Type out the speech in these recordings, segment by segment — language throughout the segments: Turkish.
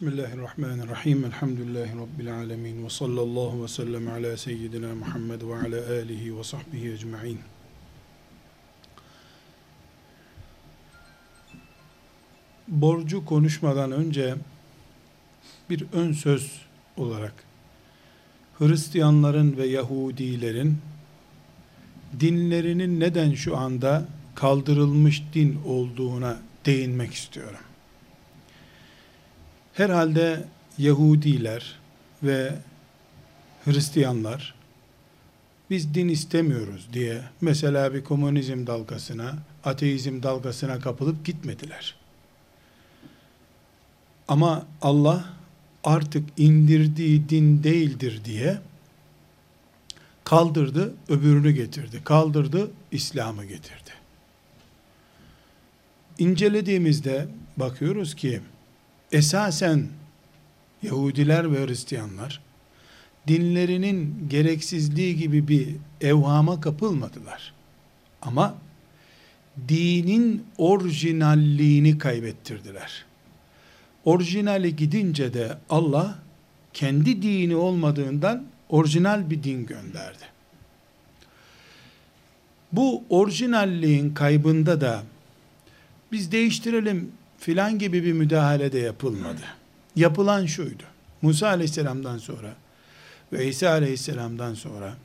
Bismillahirrahmanirrahim. Elhamdülillahi Rabbil alemin. Ve sallallahu ve sellem ala seyyidina Muhammed ve ala alihi ve sahbihi ecma'in. Borcu konuşmadan önce bir ön söz olarak Hristiyanların ve Yahudilerin dinlerinin neden şu anda kaldırılmış din olduğuna değinmek istiyorum. Herhalde Yahudiler ve Hristiyanlar biz din istemiyoruz diye mesela bir komünizm dalgasına, ateizm dalgasına kapılıp gitmediler. Ama Allah artık indirdiği din değildir diye kaldırdı, öbürünü getirdi. Kaldırdı, İslam'ı getirdi. İncelediğimizde bakıyoruz ki esasen Yahudiler ve Hristiyanlar dinlerinin gereksizliği gibi bir evhama kapılmadılar. Ama dinin orijinalliğini kaybettirdiler. Orijinali gidince de Allah kendi dini olmadığından orijinal bir din gönderdi. Bu orijinalliğin kaybında da biz değiştirelim filan gibi bir müdahale de yapılmadı. Yapılan şuydu. Musa aleyhisselamdan sonra ve İsa aleyhisselamdan sonra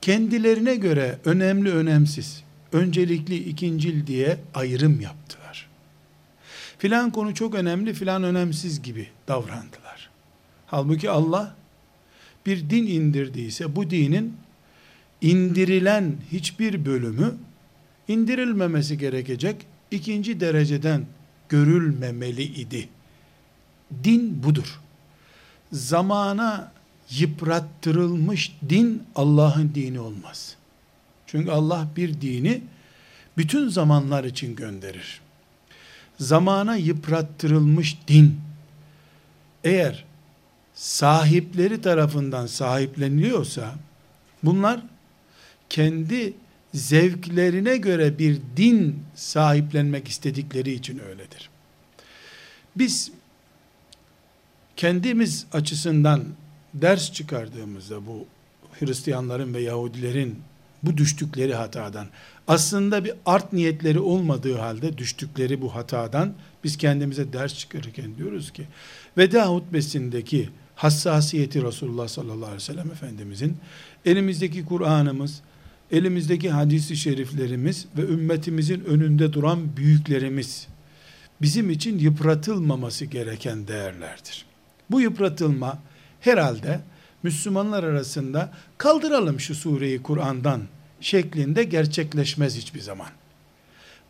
kendilerine göre önemli önemsiz, öncelikli ikincil diye ayrım yaptılar. Filan konu çok önemli, filan önemsiz gibi davrandılar. Halbuki Allah bir din indirdiyse bu dinin indirilen hiçbir bölümü indirilmemesi gerekecek ikinci dereceden görülmemeli idi. Din budur. Zamana yıprattırılmış din Allah'ın dini olmaz. Çünkü Allah bir dini bütün zamanlar için gönderir. Zamana yıprattırılmış din eğer sahipleri tarafından sahipleniliyorsa bunlar kendi zevklerine göre bir din sahiplenmek istedikleri için öyledir. Biz kendimiz açısından ders çıkardığımızda bu Hristiyanların ve Yahudilerin bu düştükleri hatadan aslında bir art niyetleri olmadığı halde düştükleri bu hatadan biz kendimize ders çıkarırken diyoruz ki veda hutbesindeki hassasiyeti Resulullah sallallahu aleyhi ve sellem Efendimizin elimizdeki Kur'an'ımız elimizdeki hadisi şeriflerimiz ve ümmetimizin önünde duran büyüklerimiz bizim için yıpratılmaması gereken değerlerdir. Bu yıpratılma herhalde Müslümanlar arasında kaldıralım şu sureyi Kur'an'dan şeklinde gerçekleşmez hiçbir zaman.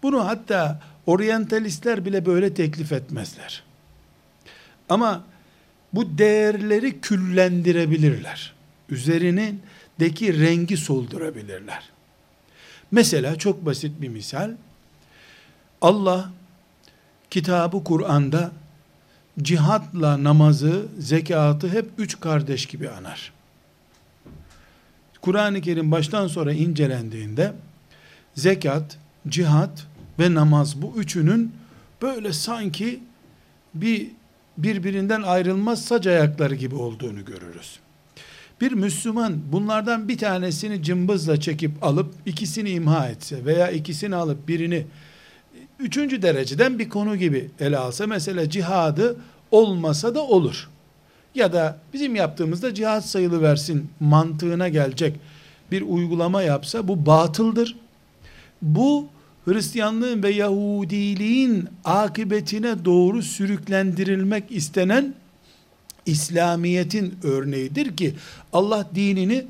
Bunu hatta oryantalistler bile böyle teklif etmezler. Ama bu değerleri küllendirebilirler. Üzerinin deki rengi soldurabilirler. Mesela çok basit bir misal. Allah kitabı Kur'an'da cihatla namazı, zekatı hep üç kardeş gibi anar. Kur'an-ı Kerim baştan sonra incelendiğinde zekat, cihat ve namaz bu üçünün böyle sanki bir birbirinden ayrılmaz sac ayakları gibi olduğunu görürüz. Bir Müslüman bunlardan bir tanesini cımbızla çekip alıp ikisini imha etse veya ikisini alıp birini üçüncü dereceden bir konu gibi ele alsa mesela cihadı olmasa da olur. Ya da bizim yaptığımızda cihad sayılı versin mantığına gelecek bir uygulama yapsa bu batıldır. Bu Hristiyanlığın ve Yahudiliğin akıbetine doğru sürüklendirilmek istenen İslamiyet'in örneğidir ki Allah dinini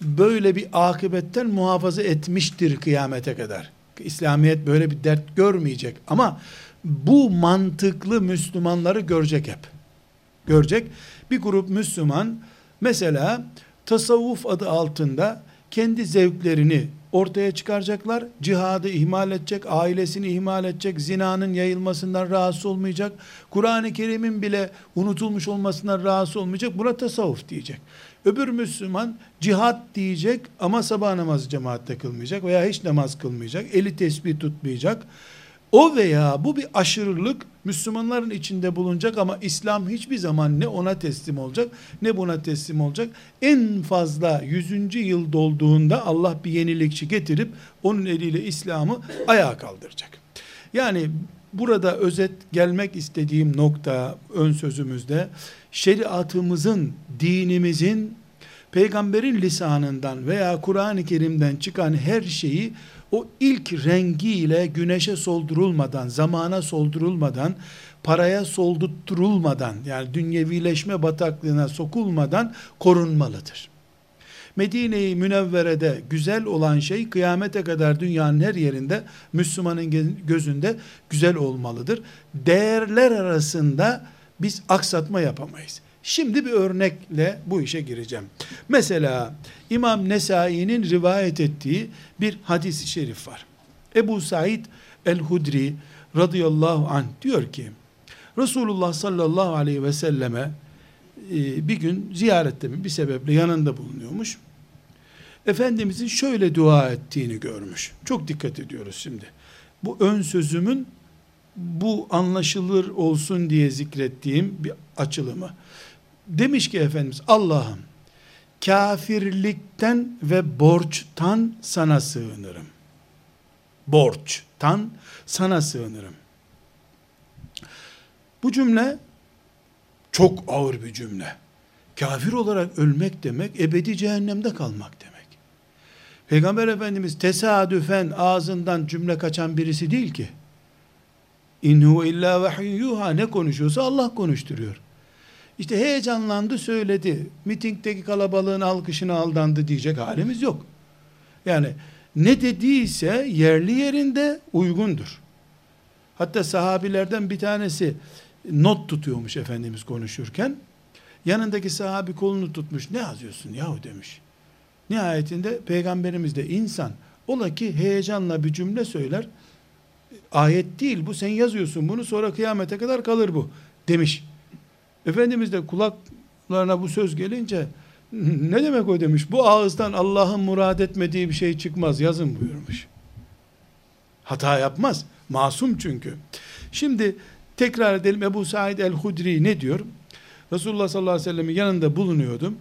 böyle bir akıbetten muhafaza etmiştir kıyamete kadar. İslamiyet böyle bir dert görmeyecek ama bu mantıklı Müslümanları görecek hep. Görecek. Bir grup Müslüman mesela tasavvuf adı altında kendi zevklerini ortaya çıkaracaklar. Cihadı ihmal edecek, ailesini ihmal edecek, zinanın yayılmasından rahatsız olmayacak. Kur'an-ı Kerim'in bile unutulmuş olmasından rahatsız olmayacak. Buna tasavvuf diyecek. Öbür Müslüman cihat diyecek ama sabah namazı cemaatte kılmayacak veya hiç namaz kılmayacak. Eli tesbih tutmayacak. O veya bu bir aşırılık Müslümanların içinde bulunacak ama İslam hiçbir zaman ne ona teslim olacak ne buna teslim olacak. En fazla 100. yıl dolduğunda Allah bir yenilikçi getirip onun eliyle İslam'ı ayağa kaldıracak. Yani burada özet gelmek istediğim nokta ön sözümüzde şeriatımızın, dinimizin peygamberin lisanından veya Kur'an-ı Kerim'den çıkan her şeyi o ilk rengiyle güneşe soldurulmadan, zamana soldurulmadan, paraya soldurtturulmadan yani dünyevileşme bataklığına sokulmadan korunmalıdır. Medine-i Münevvere'de güzel olan şey kıyamete kadar dünyanın her yerinde Müslümanın gözünde güzel olmalıdır. Değerler arasında biz aksatma yapamayız. Şimdi bir örnekle bu işe gireceğim. Mesela İmam Nesai'nin rivayet ettiği bir hadis-i şerif var. Ebu Said el-Hudri radıyallahu anh diyor ki Resulullah sallallahu aleyhi ve selleme e, bir gün ziyarette mi bir sebeple yanında bulunuyormuş. Efendimizin şöyle dua ettiğini görmüş. Çok dikkat ediyoruz şimdi. Bu ön sözümün bu anlaşılır olsun diye zikrettiğim bir açılımı. Demiş ki Efendimiz Allah'ım kafirlikten ve borçtan sana sığınırım. Borçtan sana sığınırım. Bu cümle çok ağır bir cümle. Kafir olarak ölmek demek ebedi cehennemde kalmak demek. Peygamber Efendimiz tesadüfen ağzından cümle kaçan birisi değil ki. İnhu illa vahiyyuha ne konuşuyorsa Allah konuşturuyor. İşte heyecanlandı söyledi. Mitingdeki kalabalığın alkışına aldandı diyecek halimiz yok. Yani ne dediyse yerli yerinde uygundur. Hatta sahabilerden bir tanesi not tutuyormuş Efendimiz konuşurken. Yanındaki sahabi kolunu tutmuş. Ne yazıyorsun yahu demiş. Nihayetinde peygamberimiz de insan. Ola ki heyecanla bir cümle söyler. Ayet değil bu sen yazıyorsun bunu sonra kıyamete kadar kalır bu demiş. Efendimiz de kulaklarına bu söz gelince ne demek o demiş. Bu ağızdan Allah'ın murad etmediği bir şey çıkmaz yazın buyurmuş. Hata yapmaz. Masum çünkü. Şimdi tekrar edelim Ebu Said el-Hudri ne diyor? Resulullah sallallahu aleyhi ve sellem'in yanında bulunuyordum.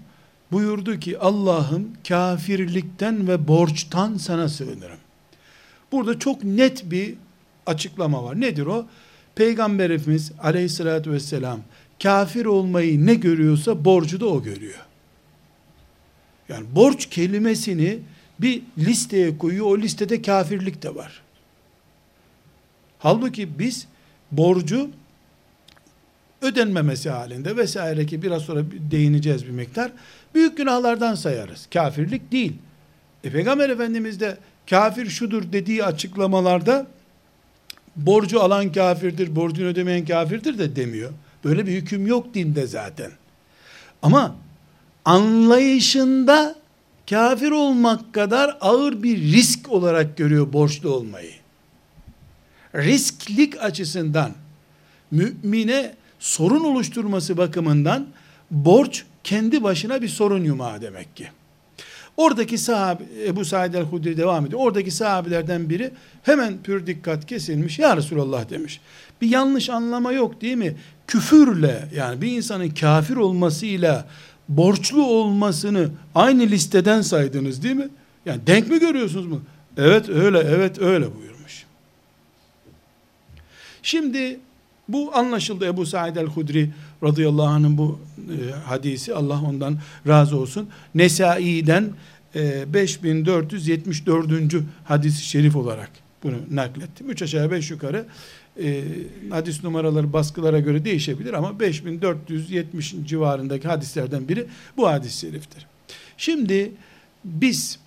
Buyurdu ki Allah'ım kafirlikten ve borçtan sana sığınırım. Burada çok net bir açıklama var. Nedir o? Peygamberimiz aleyhissalatü vesselam kafir olmayı ne görüyorsa borcu da o görüyor. Yani borç kelimesini bir listeye koyuyor. O listede kafirlik de var. Halbuki biz borcu ödenmemesi halinde vesaire ki biraz sonra değineceğiz bir miktar. Büyük günahlardan sayarız. Kafirlik değil. E Peygamber Efendimiz de kafir şudur dediği açıklamalarda borcu alan kafirdir, borcunu ödemeyen kafirdir de demiyor. Böyle bir hüküm yok dinde zaten. Ama anlayışında kafir olmak kadar ağır bir risk olarak görüyor borçlu olmayı. Risklik açısından mümine sorun oluşturması bakımından borç kendi başına bir sorun yumağı demek ki. Oradaki sahabe, Ebu Said el-Hudri devam ediyor. Oradaki sahabelerden biri hemen pür dikkat kesilmiş. Ya Resulallah demiş. Bir yanlış anlama yok değil mi? Küfürle yani bir insanın kafir olmasıyla borçlu olmasını aynı listeden saydınız değil mi? Yani denk mi görüyorsunuz mu? Evet öyle, evet öyle buyurmuş. Şimdi bu anlaşıldı Ebu Said el-Hudri radıyallahu anh'ın bu e, hadisi Allah ondan razı olsun. Nesai'den e, 5474. hadis-i şerif olarak bunu naklettim. Üç aşağı beş yukarı e, hadis numaraları baskılara göre değişebilir ama 5470 civarındaki hadislerden biri bu hadis-i şeriftir. Şimdi biz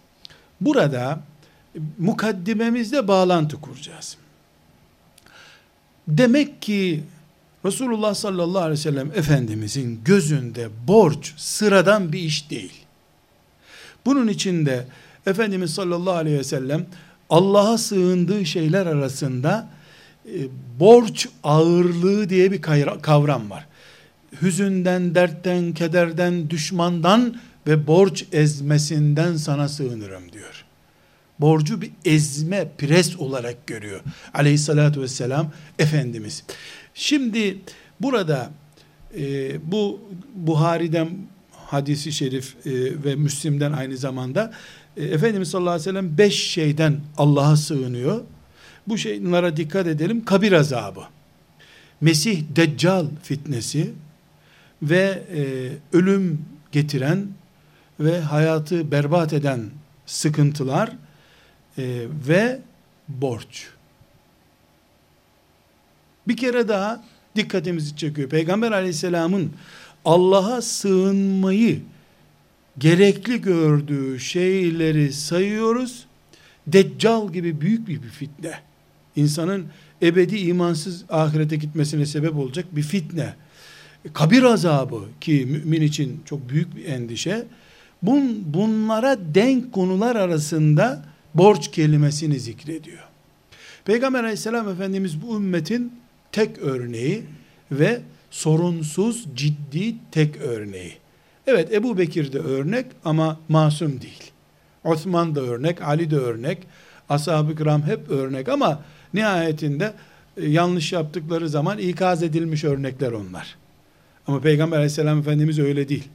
burada mukaddimemizde bağlantı kuracağız. Demek ki Resulullah sallallahu aleyhi ve sellem Efendimizin gözünde borç sıradan bir iş değil. Bunun içinde Efendimiz sallallahu aleyhi ve sellem Allah'a sığındığı şeyler arasında borç ağırlığı diye bir kavram var. Hüzünden, dertten, kederden, düşmandan ve borç ezmesinden sana sığınırım diyor. borcu bir ezme, pres olarak görüyor. Aleyhissalatü vesselam Efendimiz. Şimdi burada e, bu Buhari'den hadisi şerif e, ve Müslim'den aynı zamanda e, Efendimiz sallallahu aleyhi ve sellem beş şeyden Allah'a sığınıyor. Bu şeylere dikkat edelim. Kabir azabı, Mesih Deccal fitnesi ve e, ölüm getiren ve hayatı berbat eden sıkıntılar e, ve borç. Bir kere daha dikkatimizi çekiyor. Peygamber aleyhisselamın Allah'a sığınmayı gerekli gördüğü şeyleri sayıyoruz. Deccal gibi büyük bir, fitne. İnsanın ebedi imansız ahirete gitmesine sebep olacak bir fitne. Kabir azabı ki mümin için çok büyük bir endişe. Bun, bunlara denk konular arasında borç kelimesini zikrediyor. Peygamber aleyhisselam Efendimiz bu ümmetin tek örneği ve sorunsuz, ciddi tek örneği. Evet Ebu Bekir de örnek ama masum değil. Osman da örnek, Ali de örnek, ashab-ı kiram hep örnek ama nihayetinde e, yanlış yaptıkları zaman ikaz edilmiş örnekler onlar. Ama Peygamber aleyhisselam Efendimiz öyle değil.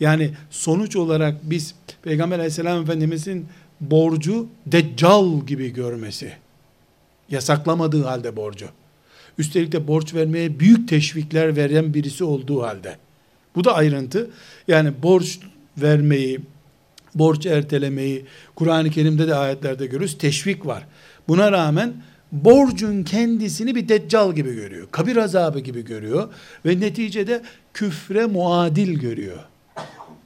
Yani sonuç olarak biz Peygamber aleyhisselam Efendimizin borcu deccal gibi görmesi. Yasaklamadığı halde borcu. Üstelik de borç vermeye büyük teşvikler veren birisi olduğu halde. Bu da ayrıntı. Yani borç vermeyi, borç ertelemeyi Kur'an-ı Kerim'de de ayetlerde görürüz. Teşvik var. Buna rağmen borcun kendisini bir deccal gibi görüyor. Kabir azabı gibi görüyor ve neticede küfre muadil görüyor.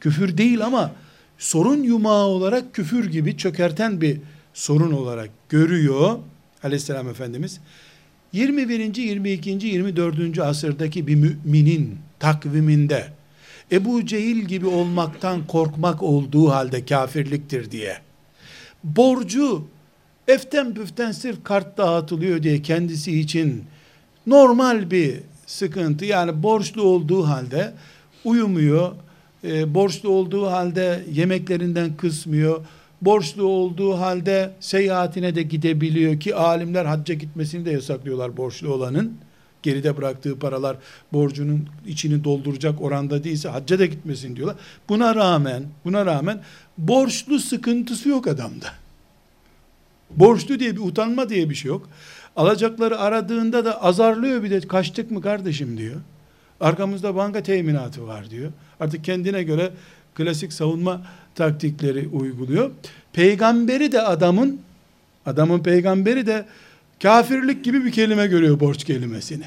Küfür değil ama sorun yumağı olarak küfür gibi çökerten bir sorun olarak görüyor aleyhisselam Efendimiz. 21. 22. 24. asırdaki bir müminin takviminde Ebu Cehil gibi olmaktan korkmak olduğu halde kafirliktir diye borcu eften püften sırf kart dağıtılıyor diye kendisi için normal bir sıkıntı yani borçlu olduğu halde uyumuyor, e, borçlu olduğu halde yemeklerinden kısmıyor, borçlu olduğu halde seyahatine de gidebiliyor ki alimler hacca gitmesini de yasaklıyorlar borçlu olanın. Geride bıraktığı paralar borcunun içini dolduracak oranda değilse hacca da gitmesin diyorlar. Buna rağmen, buna rağmen borçlu sıkıntısı yok adamda. Borçlu diye bir utanma diye bir şey yok. Alacakları aradığında da azarlıyor bir de kaçtık mı kardeşim diyor. Arkamızda banka teminatı var diyor. Artık kendine göre klasik savunma taktikleri uyguluyor. Peygamberi de adamın adamın peygamberi de kafirlik gibi bir kelime görüyor borç kelimesini.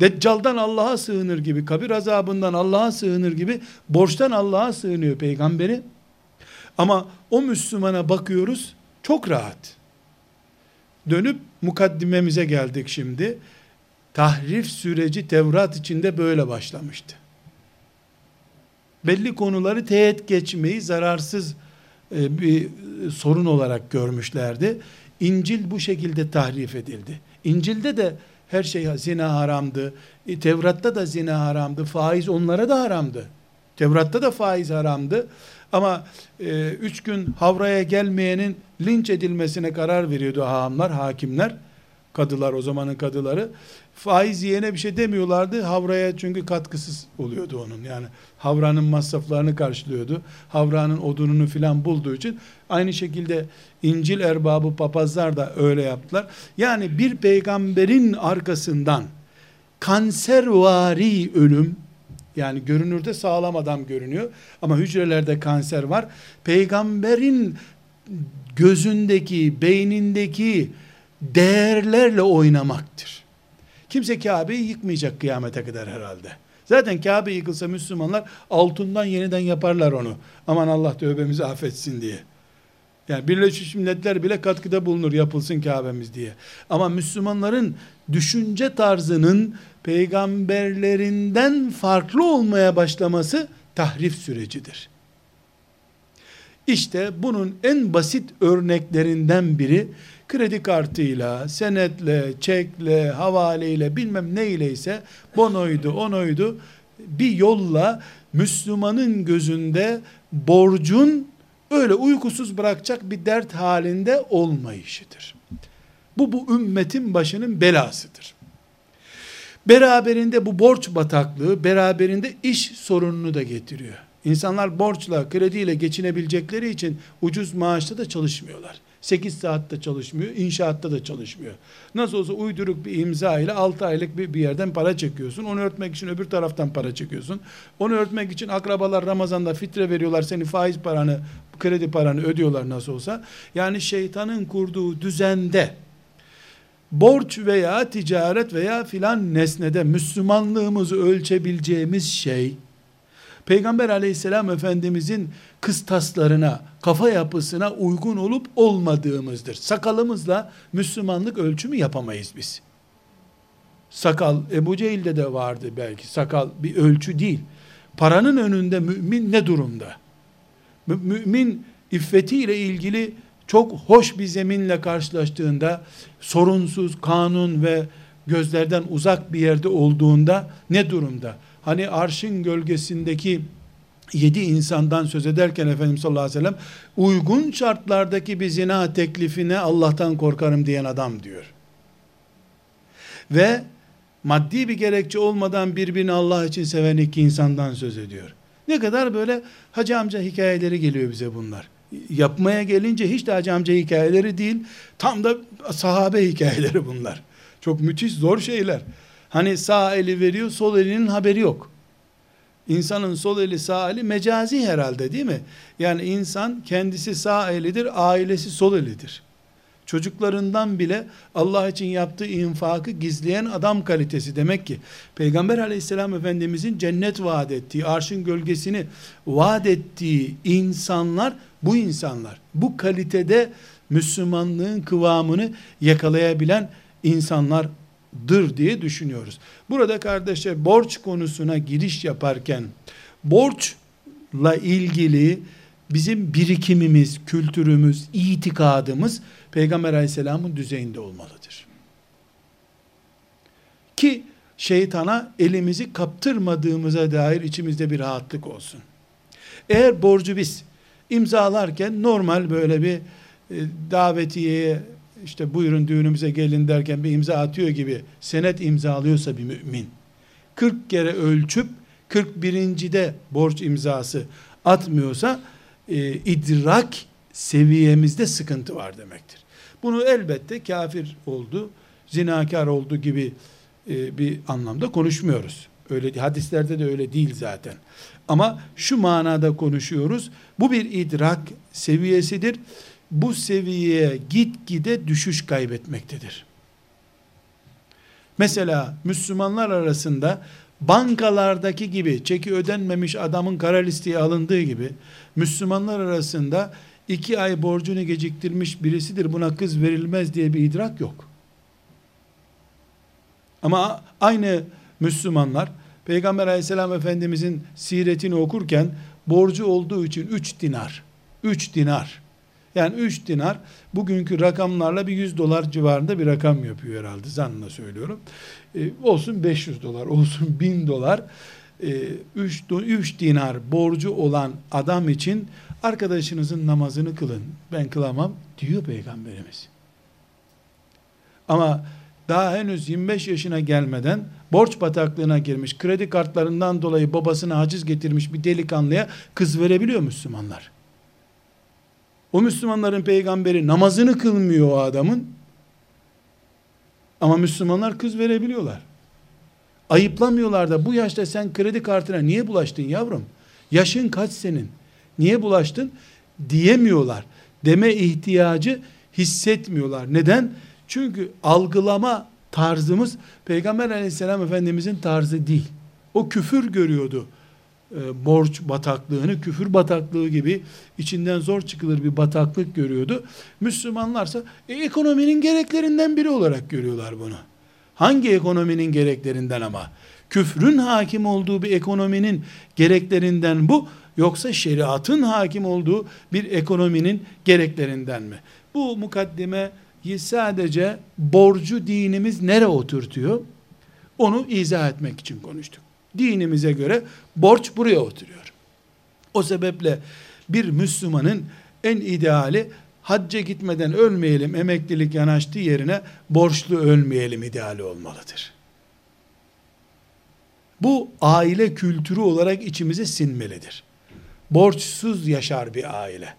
Deccal'dan Allah'a sığınır gibi, kabir azabından Allah'a sığınır gibi borçtan Allah'a sığınıyor peygamberi. Ama o Müslümana bakıyoruz çok rahat. Dönüp mukaddimemize geldik şimdi. Tahrif süreci Tevrat içinde böyle başlamıştı belli konuları teğet geçmeyi zararsız e, bir sorun olarak görmüşlerdi. İncil bu şekilde tahrif edildi. İncil'de de her şey zina haramdı. E, Tevrat'ta da zina haramdı. Faiz onlara da haramdı. Tevrat'ta da faiz haramdı. Ama e, üç gün havraya gelmeyenin linç edilmesine karar veriyordu hahamlar, hakimler kadılar o zamanın kadıları faiz yiyene bir şey demiyorlardı. Havraya çünkü katkısız oluyordu onun. Yani havranın masraflarını karşılıyordu. Havranın odununu filan bulduğu için aynı şekilde İncil erbabı papazlar da öyle yaptılar. Yani bir peygamberin arkasından kanservari ölüm yani görünürde sağlam adam görünüyor ama hücrelerde kanser var. Peygamberin gözündeki, beynindeki değerlerle oynamaktır. Kimse Kabe'yi yıkmayacak kıyamete kadar herhalde. Zaten Kabe yıkılsa Müslümanlar altından yeniden yaparlar onu. Aman Allah tövbemizi affetsin diye. Yani Birleşmiş Milletler bile katkıda bulunur yapılsın Kabe'miz diye. Ama Müslümanların düşünce tarzının peygamberlerinden farklı olmaya başlaması tahrif sürecidir. İşte bunun en basit örneklerinden biri kredi kartıyla, senetle, çekle, havaleyle bilmem neyleyse bonoydu, onoydu bir yolla Müslümanın gözünde borcun öyle uykusuz bırakacak bir dert halinde olmayışıdır. Bu bu ümmetin başının belasıdır. Beraberinde bu borç bataklığı, beraberinde iş sorununu da getiriyor. İnsanlar borçla, krediyle geçinebilecekleri için ucuz maaşta da çalışmıyorlar. 8 saatte çalışmıyor, inşaatta da çalışmıyor. Nasıl olsa uyduruk bir imza ile 6 aylık bir, bir yerden para çekiyorsun. Onu örtmek için öbür taraftan para çekiyorsun. Onu örtmek için akrabalar Ramazan'da fitre veriyorlar. Seni faiz paranı, kredi paranı ödüyorlar nasıl olsa. Yani şeytanın kurduğu düzende borç veya ticaret veya filan nesnede Müslümanlığımızı ölçebileceğimiz şey Peygamber aleyhisselam efendimizin kıstaslarına, kafa yapısına uygun olup olmadığımızdır. Sakalımızla Müslümanlık ölçümü yapamayız biz. Sakal Ebu Cehil'de de vardı belki. Sakal bir ölçü değil. Paranın önünde mümin ne durumda? Mümin iffetiyle ilgili çok hoş bir zeminle karşılaştığında sorunsuz kanun ve gözlerden uzak bir yerde olduğunda ne durumda? Hani arşın gölgesindeki yedi insandan söz ederken Efendimiz sallallahu aleyhi ve sellem uygun şartlardaki bir zina teklifine Allah'tan korkarım diyen adam diyor. Ve maddi bir gerekçe olmadan birbirini Allah için seven iki insandan söz ediyor. Ne kadar böyle hacı amca hikayeleri geliyor bize bunlar. Yapmaya gelince hiç de hacı amca hikayeleri değil, tam da sahabe hikayeleri bunlar. Çok müthiş zor şeyler. Hani sağ eli veriyor, sol elinin haberi yok. İnsanın sol eli sağ eli mecazi herhalde değil mi? Yani insan kendisi sağ elidir, ailesi sol elidir. Çocuklarından bile Allah için yaptığı infakı gizleyen adam kalitesi demek ki Peygamber aleyhisselam efendimizin cennet vaat ettiği, arşın gölgesini vaat ettiği insanlar bu insanlar. Bu kalitede Müslümanlığın kıvamını yakalayabilen insanlar dır diye düşünüyoruz. Burada kardeşler borç konusuna giriş yaparken borçla ilgili bizim birikimimiz, kültürümüz, itikadımız Peygamber aleyhisselamın düzeyinde olmalıdır. Ki şeytana elimizi kaptırmadığımıza dair içimizde bir rahatlık olsun. Eğer borcu biz imzalarken normal böyle bir e, davetiyeye işte buyurun düğünümüze gelin derken bir imza atıyor gibi senet imzalıyorsa bir mümin 40 kere ölçüp 41. de borç imzası atmıyorsa e, idrak seviyemizde sıkıntı var demektir. Bunu elbette kafir oldu, zinakar oldu gibi e, bir anlamda konuşmuyoruz. Öyle hadislerde de öyle değil zaten. Ama şu manada konuşuyoruz. Bu bir idrak seviyesidir bu seviyeye gitgide düşüş kaybetmektedir. Mesela Müslümanlar arasında bankalardaki gibi çeki ödenmemiş adamın kara listeye alındığı gibi Müslümanlar arasında iki ay borcunu geciktirmiş birisidir buna kız verilmez diye bir idrak yok. Ama aynı Müslümanlar Peygamber aleyhisselam efendimizin siretini okurken borcu olduğu için üç dinar, üç dinar yani 3 dinar bugünkü rakamlarla bir 100 dolar civarında bir rakam yapıyor herhalde zannına söylüyorum. Ee, olsun 500 dolar, olsun 1000 dolar. Ee, 3, 3 dinar borcu olan adam için arkadaşınızın namazını kılın. Ben kılamam diyor Peygamberimiz. Ama daha henüz 25 yaşına gelmeden borç bataklığına girmiş, kredi kartlarından dolayı babasına haciz getirmiş bir delikanlıya kız verebiliyor Müslümanlar. O Müslümanların peygamberi namazını kılmıyor o adamın. Ama Müslümanlar kız verebiliyorlar. Ayıplamıyorlar da bu yaşta sen kredi kartına niye bulaştın yavrum? Yaşın kaç senin? Niye bulaştın? Diyemiyorlar. Deme ihtiyacı hissetmiyorlar. Neden? Çünkü algılama tarzımız Peygamber aleyhisselam efendimizin tarzı değil. O küfür görüyordu e, borç bataklığını küfür bataklığı gibi içinden zor çıkılır bir bataklık görüyordu. Müslümanlarsa e, ekonominin gereklerinden biri olarak görüyorlar bunu. Hangi ekonominin gereklerinden ama? Küfrün hakim olduğu bir ekonominin gereklerinden bu yoksa şeriatın hakim olduğu bir ekonominin gereklerinden mi? Bu mukaddime sadece borcu dinimiz nere oturtuyor? Onu izah etmek için konuştuk. Dinimize göre borç buraya oturuyor. O sebeple Bir Müslümanın en ideali hacca gitmeden ölmeyelim, emeklilik yanaştığı yerine borçlu ölmeyelim ideali olmalıdır. Bu aile kültürü olarak içimize sinmelidir. Borçsuz yaşar bir aile.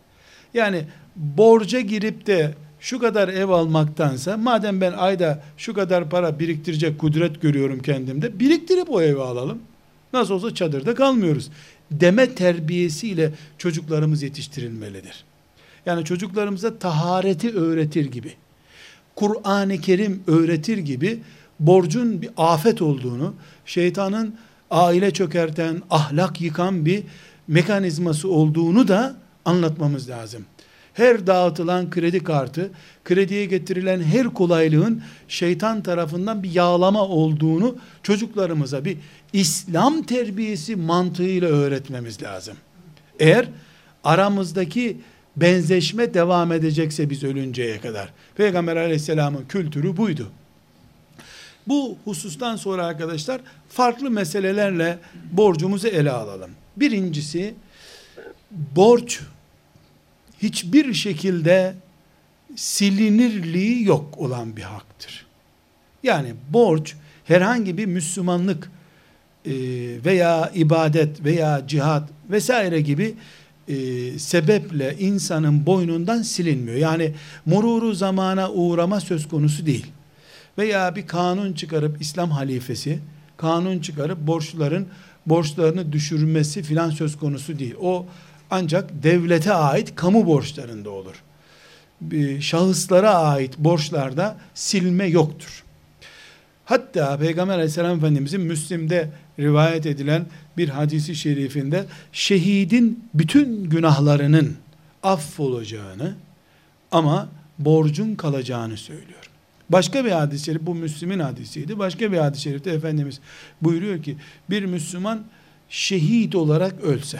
Yani borca girip de şu kadar ev almaktansa madem ben ayda şu kadar para biriktirecek kudret görüyorum kendimde biriktirip o evi alalım. Nasıl olsa çadırda kalmıyoruz. Deme terbiyesiyle çocuklarımız yetiştirilmelidir. Yani çocuklarımıza tahareti öğretir gibi, Kur'an-ı Kerim öğretir gibi borcun bir afet olduğunu, şeytanın aile çökerten, ahlak yıkan bir mekanizması olduğunu da anlatmamız lazım. Her dağıtılan kredi kartı, krediye getirilen her kolaylığın şeytan tarafından bir yağlama olduğunu çocuklarımıza bir İslam terbiyesi mantığıyla öğretmemiz lazım. Eğer aramızdaki benzeşme devam edecekse biz ölünceye kadar. Peygamber aleyhisselamın kültürü buydu. Bu husustan sonra arkadaşlar farklı meselelerle borcumuzu ele alalım. Birincisi borç hiçbir şekilde silinirliği yok olan bir haktır. Yani borç herhangi bir Müslümanlık e, veya ibadet veya cihat vesaire gibi e, sebeple insanın boynundan silinmiyor. Yani mururu zamana uğrama söz konusu değil. Veya bir kanun çıkarıp İslam halifesi kanun çıkarıp borçluların borçlarını düşürmesi filan söz konusu değil. O ancak devlete ait kamu borçlarında olur. Şahıslara ait borçlarda silme yoktur. Hatta Peygamber aleyhisselam efendimizin Müslim'de rivayet edilen bir hadisi şerifinde şehidin bütün günahlarının affolacağını ama borcun kalacağını söylüyor. Başka bir hadis-i şerif, bu Müslim'in hadisiydi. Başka bir hadis-i şerifte Efendimiz buyuruyor ki, bir Müslüman şehit olarak ölse,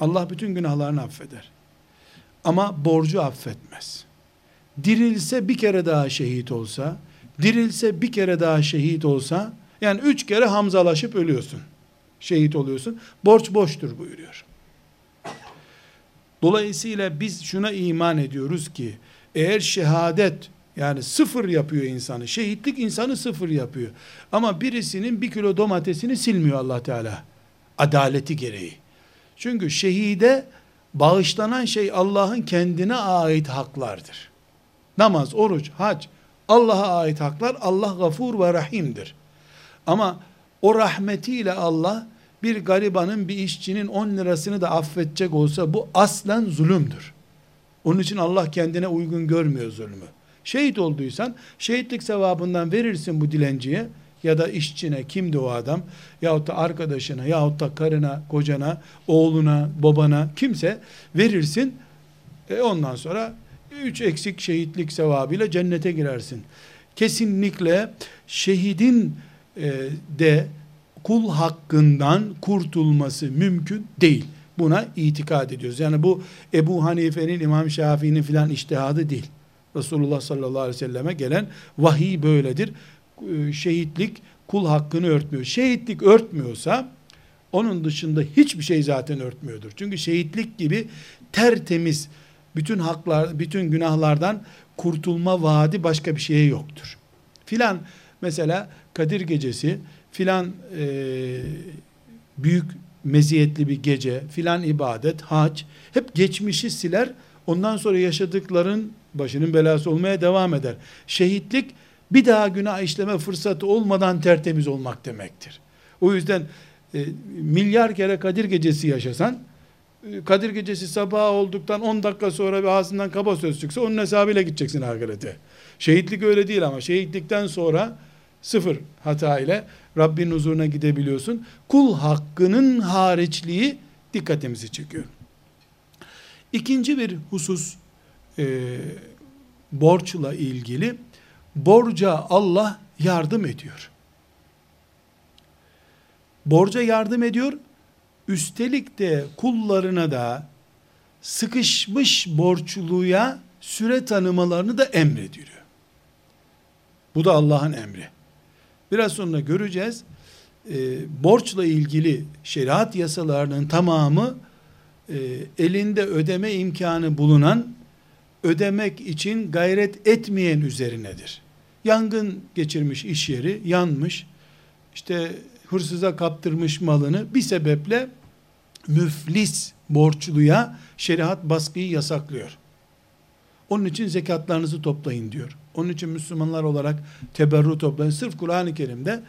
Allah bütün günahlarını affeder. Ama borcu affetmez. Dirilse bir kere daha şehit olsa, dirilse bir kere daha şehit olsa, yani üç kere hamzalaşıp ölüyorsun. Şehit oluyorsun. Borç boştur buyuruyor. Dolayısıyla biz şuna iman ediyoruz ki, eğer şehadet yani sıfır yapıyor insanı. Şehitlik insanı sıfır yapıyor. Ama birisinin bir kilo domatesini silmiyor allah Teala. Adaleti gereği. Çünkü şehide bağışlanan şey Allah'ın kendine ait haklardır. Namaz, oruç, hac, Allah'a ait haklar Allah gafur ve rahimdir. Ama o rahmetiyle Allah bir garibanın bir işçinin 10 lirasını da affedecek olsa bu aslen zulümdür. Onun için Allah kendine uygun görmüyor zulmü. Şehit olduysan şehitlik sevabından verirsin bu dilenciye ya da işçine kimdi o adam yahut da arkadaşına yahut da karına, kocana, oğluna, babana kimse verirsin. E ondan sonra üç eksik şehitlik sevabıyla cennete girersin. Kesinlikle şehidin e, de kul hakkından kurtulması mümkün değil. Buna itikad ediyoruz. Yani bu Ebu Hanife'nin, İmam Şafii'nin filan iştihadı değil. Resulullah sallallahu aleyhi ve selleme gelen vahiy böyledir. Ee, şehitlik kul hakkını örtmüyor. Şehitlik örtmüyorsa onun dışında hiçbir şey zaten örtmüyordur. Çünkü şehitlik gibi tertemiz bütün haklar, bütün günahlardan kurtulma vaadi başka bir şeye yoktur. Filan mesela Kadir gecesi filan e, büyük meziyetli bir gece, filan ibadet, hac hep geçmişi siler. Ondan sonra yaşadıkların başının belası olmaya devam eder. Şehitlik bir daha günah işleme fırsatı olmadan tertemiz olmak demektir. O yüzden e, milyar kere Kadir gecesi yaşasan e, Kadir gecesi sabah olduktan 10 dakika sonra bir ağzından kaba söz çıksa onun hesabıyla gideceksin ahirete. Şehitlik öyle değil ama şehitlikten sonra sıfır hata ile Rabbin huzuruna gidebiliyorsun. Kul hakkının hariçliği dikkatimizi çekiyor. İkinci bir husus e, borçla ilgili borca Allah yardım ediyor. Borca yardım ediyor. Üstelik de kullarına da sıkışmış borçluya süre tanımalarını da emrediyor. Bu da Allah'ın emri. Biraz sonra göreceğiz. E, borçla ilgili şeriat yasalarının tamamı e, elinde ödeme imkanı bulunan ödemek için gayret etmeyen üzerinedir. Yangın geçirmiş iş yeri, yanmış. İşte hırsıza kaptırmış malını bir sebeple müflis borçluya şeriat baskıyı yasaklıyor. Onun için zekatlarınızı toplayın diyor. Onun için Müslümanlar olarak teberru toplayın. Sırf Kur'an-ı Kerim'de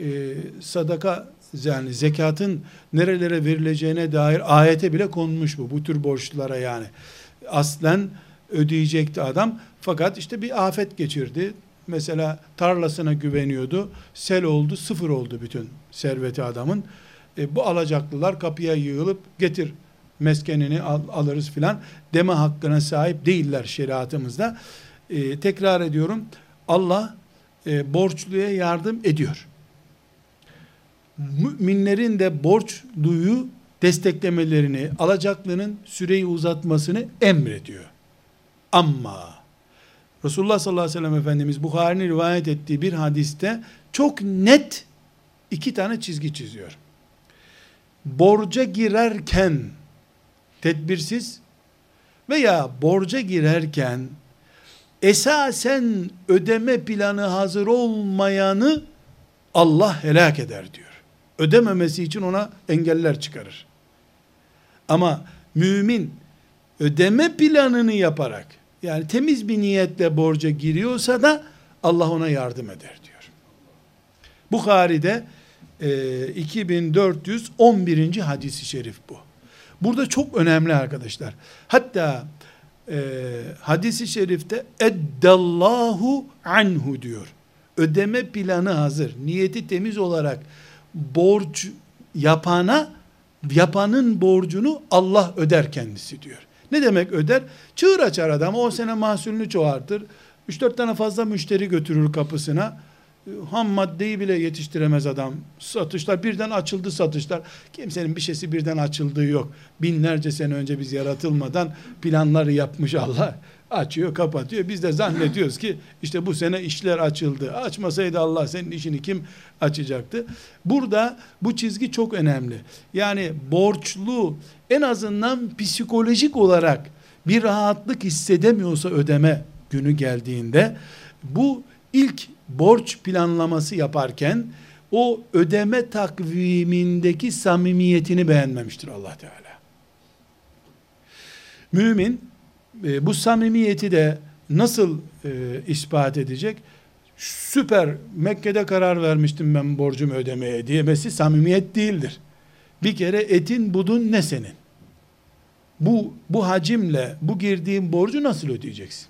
e, sadaka yani zekatın nerelere verileceğine dair ayete bile konmuş bu. Bu tür borçlulara yani. Aslen ödeyecekti adam. Fakat işte bir afet geçirdi. Mesela tarlasına güveniyordu. Sel oldu, sıfır oldu bütün serveti adamın. E, bu alacaklılar kapıya yığılıp getir meskenini al, alırız filan deme hakkına sahip değiller şeriatımızda. E, tekrar ediyorum Allah e, borçluya yardım ediyor. Müminlerin de borçluyu desteklemelerini, alacaklının süreyi uzatmasını emrediyor. Ama Resulullah sallallahu aleyhi ve sellem Efendimiz Bukhari'nin rivayet ettiği bir hadiste çok net iki tane çizgi çiziyor. Borca girerken tedbirsiz veya borca girerken esasen ödeme planı hazır olmayanı Allah helak eder diyor. Ödememesi için ona engeller çıkarır. Ama mümin ödeme planını yaparak yani temiz bir niyetle borca giriyorsa da Allah ona yardım eder diyor. Bukhari'de e, 2411. hadisi şerif bu. Burada çok önemli arkadaşlar. Hatta e, hadisi şerifte eddallahu anhu diyor. Ödeme planı hazır. Niyeti temiz olarak borç yapana yapanın borcunu Allah öder kendisi diyor. Ne demek öder? Çığır açar adam. O sene mahsulünü çoğaltır. 3-4 tane fazla müşteri götürür kapısına ham maddeyi bile yetiştiremez adam. Satışlar birden açıldı satışlar. Kimsenin bir şeysi birden açıldığı yok. Binlerce sene önce biz yaratılmadan planları yapmış Allah. Açıyor, kapatıyor. Biz de zannediyoruz ki işte bu sene işler açıldı. Açmasaydı Allah senin işini kim açacaktı? Burada bu çizgi çok önemli. Yani borçlu en azından psikolojik olarak bir rahatlık hissedemiyorsa ödeme günü geldiğinde bu ilk borç planlaması yaparken o ödeme takvimindeki samimiyetini beğenmemiştir Allah Teala. Mümin e, bu samimiyeti de nasıl e, ispat edecek? Süper Mekke'de karar vermiştim ben borcumu ödemeye diyemesi samimiyet değildir. Bir kere etin budun ne senin? Bu, bu hacimle bu girdiğin borcu nasıl ödeyeceksin?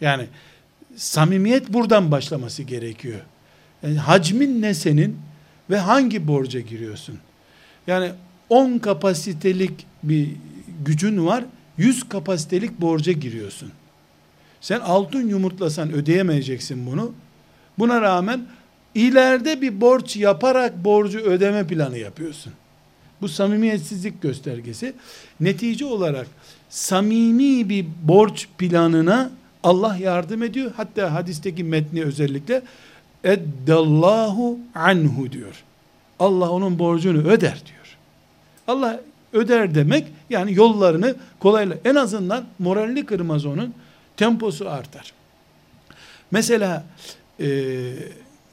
Yani samimiyet buradan başlaması gerekiyor. Yani hacmin ne senin ve hangi borca giriyorsun? Yani 10 kapasitelik bir gücün var, 100 kapasitelik borca giriyorsun. Sen altın yumurtlasan ödeyemeyeceksin bunu. Buna rağmen ileride bir borç yaparak borcu ödeme planı yapıyorsun. Bu samimiyetsizlik göstergesi. Netice olarak samimi bir borç planına Allah yardım ediyor. Hatta hadisteki metni özellikle eddallahu anhu diyor. Allah onun borcunu öder diyor. Allah öder demek yani yollarını kolayla en azından moralini kırmaz onun temposu artar. Mesela e,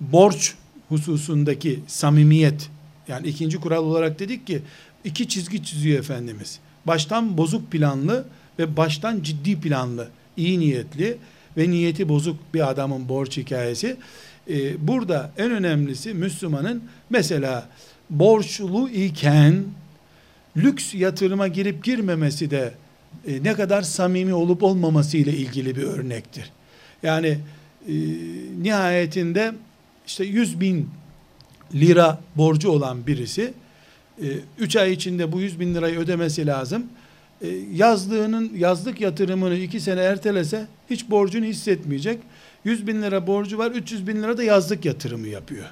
borç hususundaki samimiyet yani ikinci kural olarak dedik ki iki çizgi çiziyor Efendimiz. Baştan bozuk planlı ve baştan ciddi planlı iyi niyetli ve niyeti bozuk bir adamın borç hikayesi. Ee, burada en önemlisi Müslümanın mesela borçlu iken lüks yatırıma girip girmemesi de e, ne kadar samimi olup olmaması ile ilgili bir örnektir. Yani e, nihayetinde işte 100 bin lira borcu olan birisi 3 e, ay içinde bu 100 bin lirayı ödemesi lazım. E, yazlığının yazlık yatırımını iki sene ertelese hiç borcunu hissetmeyecek. 100 bin lira borcu var 300 bin lira da yazlık yatırımı yapıyor.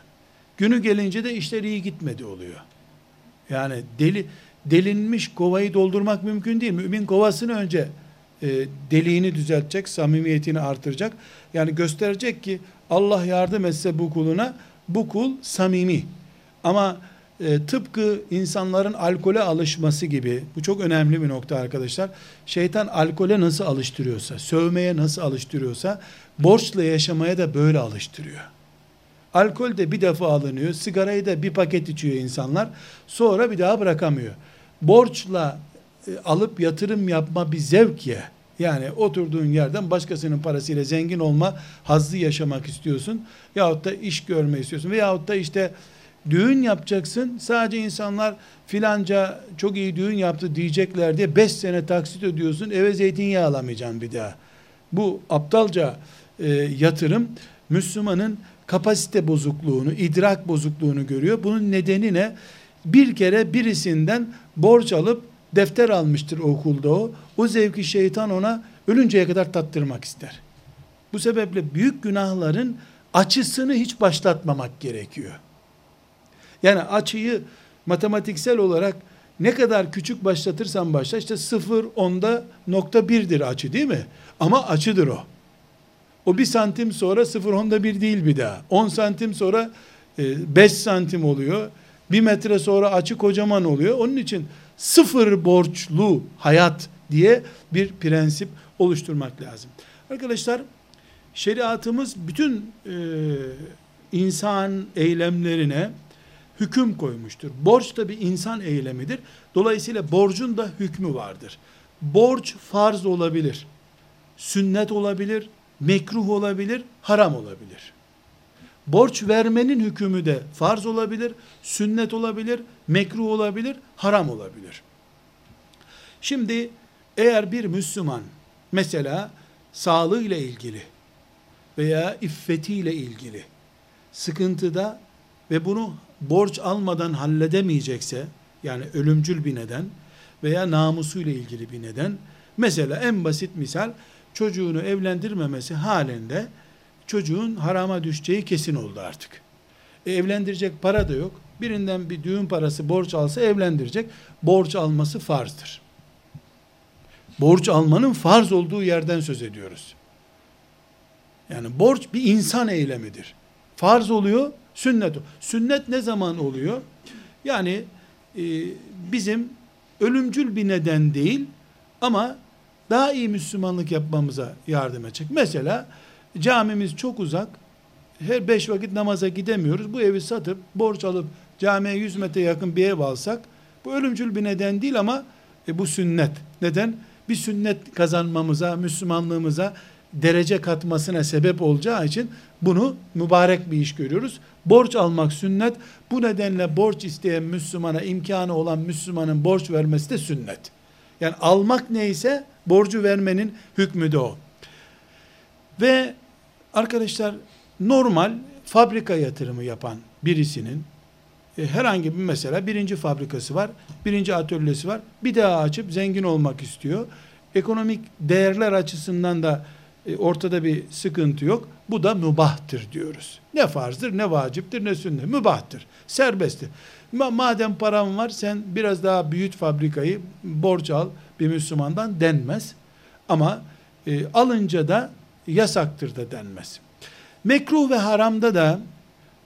Günü gelince de işler iyi gitmedi oluyor. Yani deli delinmiş kovayı doldurmak mümkün değil. Mümin kovasını önce e, deliğini düzeltecek, samimiyetini artıracak. Yani gösterecek ki Allah yardım etse bu kuluna, bu kul samimi. Ama e, tıpkı insanların alkole alışması gibi, bu çok önemli bir nokta arkadaşlar. Şeytan alkole nasıl alıştırıyorsa, sövmeye nasıl alıştırıyorsa, borçla yaşamaya da böyle alıştırıyor. Alkol de bir defa alınıyor, sigarayı da bir paket içiyor insanlar, sonra bir daha bırakamıyor. Borçla e, alıp yatırım yapma bir zevk ye. Yani oturduğun yerden başkasının parasıyla zengin olma, hazzı yaşamak istiyorsun. Yahut da iş görme istiyorsun. Veyahut da işte düğün yapacaksın. Sadece insanlar filanca çok iyi düğün yaptı diyecekler diye 5 sene taksit ödüyorsun. Eve zeytinyağı alamayacaksın bir daha. Bu aptalca e, yatırım Müslümanın kapasite bozukluğunu, idrak bozukluğunu görüyor. Bunun nedeni ne? Bir kere birisinden borç alıp defter almıştır okulda o. O zevki şeytan ona ölünceye kadar tattırmak ister. Bu sebeple büyük günahların açısını hiç başlatmamak gerekiyor. Yani açıyı matematiksel olarak ne kadar küçük başlatırsan başla işte sıfır onda nokta birdir açı değil mi? Ama açıdır o. O bir santim sonra sıfır onda bir değil bir daha. On santim sonra e, beş santim oluyor. Bir metre sonra açı kocaman oluyor. Onun için sıfır borçlu hayat diye bir prensip oluşturmak lazım. Arkadaşlar şeriatımız bütün e, insan eylemlerine hüküm koymuştur. Borç da bir insan eylemidir. Dolayısıyla borcun da hükmü vardır. Borç farz olabilir, sünnet olabilir, mekruh olabilir, haram olabilir. Borç vermenin hükmü de farz olabilir, sünnet olabilir, mekruh olabilir, haram olabilir. Şimdi eğer bir Müslüman mesela sağlığı ile ilgili veya iffetiyle ilgili sıkıntıda ve bunu borç almadan halledemeyecekse yani ölümcül bir neden veya namusuyla ilgili bir neden mesela en basit misal çocuğunu evlendirmemesi halinde çocuğun harama düşeceği kesin oldu artık. E, evlendirecek para da yok. Birinden bir düğün parası borç alsa evlendirecek. Borç alması farzdır. Borç almanın farz olduğu yerden söz ediyoruz. Yani borç bir insan eylemidir. Farz oluyor, sünnet. Sünnet ne zaman oluyor? Yani e, bizim ölümcül bir neden değil ama daha iyi Müslümanlık yapmamıza yardım edecek. Mesela camimiz çok uzak. Her beş vakit namaza gidemiyoruz. Bu evi satıp borç alıp camiye 100 metre yakın bir ev alsak bu ölümcül bir neden değil ama e, bu sünnet. Neden? Bir sünnet kazanmamıza, Müslümanlığımıza derece katmasına sebep olacağı için bunu mübarek bir iş görüyoruz. Borç almak sünnet. Bu nedenle borç isteyen Müslümana imkanı olan Müslümanın borç vermesi de sünnet. Yani almak neyse borcu vermenin hükmü de o. Ve arkadaşlar normal fabrika yatırımı yapan birisinin e, herhangi bir mesela birinci fabrikası var, birinci atölyesi var. Bir daha açıp zengin olmak istiyor. Ekonomik değerler açısından da e, ortada bir sıkıntı yok. Bu da mübahtır diyoruz. Ne farzdır, ne vaciptir, ne sünnet. Mübahtır. Serbesttir. Madem param var sen biraz daha büyüt fabrikayı, borç al bir Müslümandan denmez. Ama e, alınca da yasaktır da denmez. Mekruh ve haramda da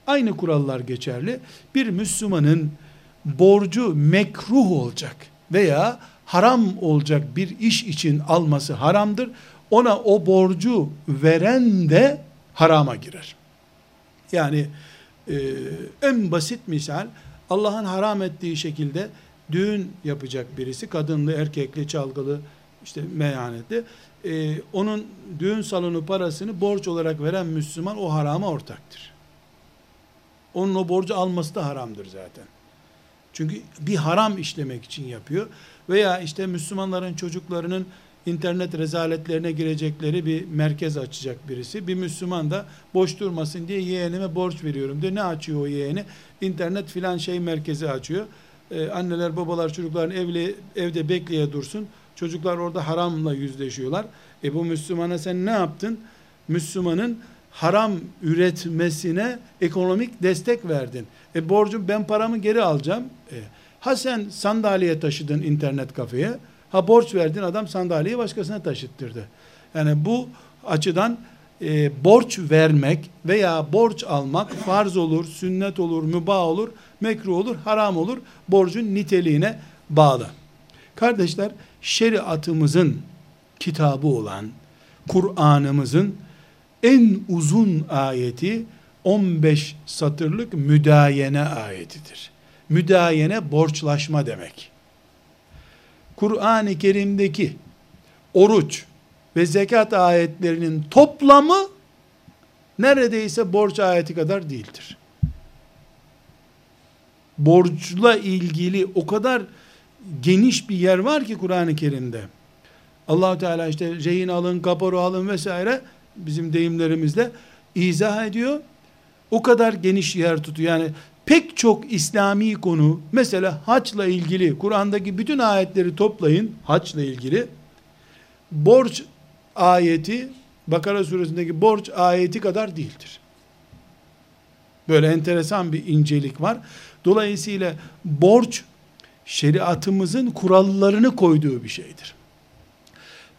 aynı kurallar geçerli. Bir Müslümanın borcu mekruh olacak veya haram olacak bir iş için alması haramdır. Ona o borcu veren de harama girer. Yani e, en basit misal Allah'ın haram ettiği şekilde düğün yapacak birisi kadınlı, erkekli, çalgılı, işte meyhanetli. Ee, onun düğün salonu parasını borç olarak veren Müslüman o harama ortaktır. Onun o borcu alması da haramdır zaten. Çünkü bir haram işlemek için yapıyor. Veya işte Müslümanların çocuklarının internet rezaletlerine girecekleri bir merkez açacak birisi. Bir Müslüman da boş durmasın diye yeğenime borç veriyorum diye ne açıyor o yeğeni? İnternet filan şey merkezi açıyor. Ee, anneler babalar çocukların evli, evde bekleye dursun. Çocuklar orada haramla yüzleşiyorlar. E bu Müslümana sen ne yaptın? Müslümanın haram üretmesine ekonomik destek verdin. E borcum ben paramı geri alacağım. E, ha sen sandalye taşıdın internet kafeye. Ha borç verdin adam sandalyeyi başkasına taşıttırdı. Yani bu açıdan e, borç vermek veya borç almak farz olur, sünnet olur, mübah olur, mekruh olur, haram olur. Borcun niteliğine bağlı. Kardeşler, şeriatımızın kitabı olan Kur'an'ımızın en uzun ayeti 15 satırlık müdayene ayetidir. Müdayene borçlaşma demek. Kur'an-ı Kerim'deki oruç ve zekat ayetlerinin toplamı neredeyse borç ayeti kadar değildir. Borçla ilgili o kadar geniş bir yer var ki Kur'an-ı Kerim'de. allah Teala işte rehin alın, kaporo alın vesaire bizim deyimlerimizle izah ediyor. O kadar geniş yer tutuyor. Yani pek çok İslami konu mesela haçla ilgili Kur'an'daki bütün ayetleri toplayın haçla ilgili borç ayeti Bakara suresindeki borç ayeti kadar değildir. Böyle enteresan bir incelik var. Dolayısıyla borç şeriatımızın kurallarını koyduğu bir şeydir.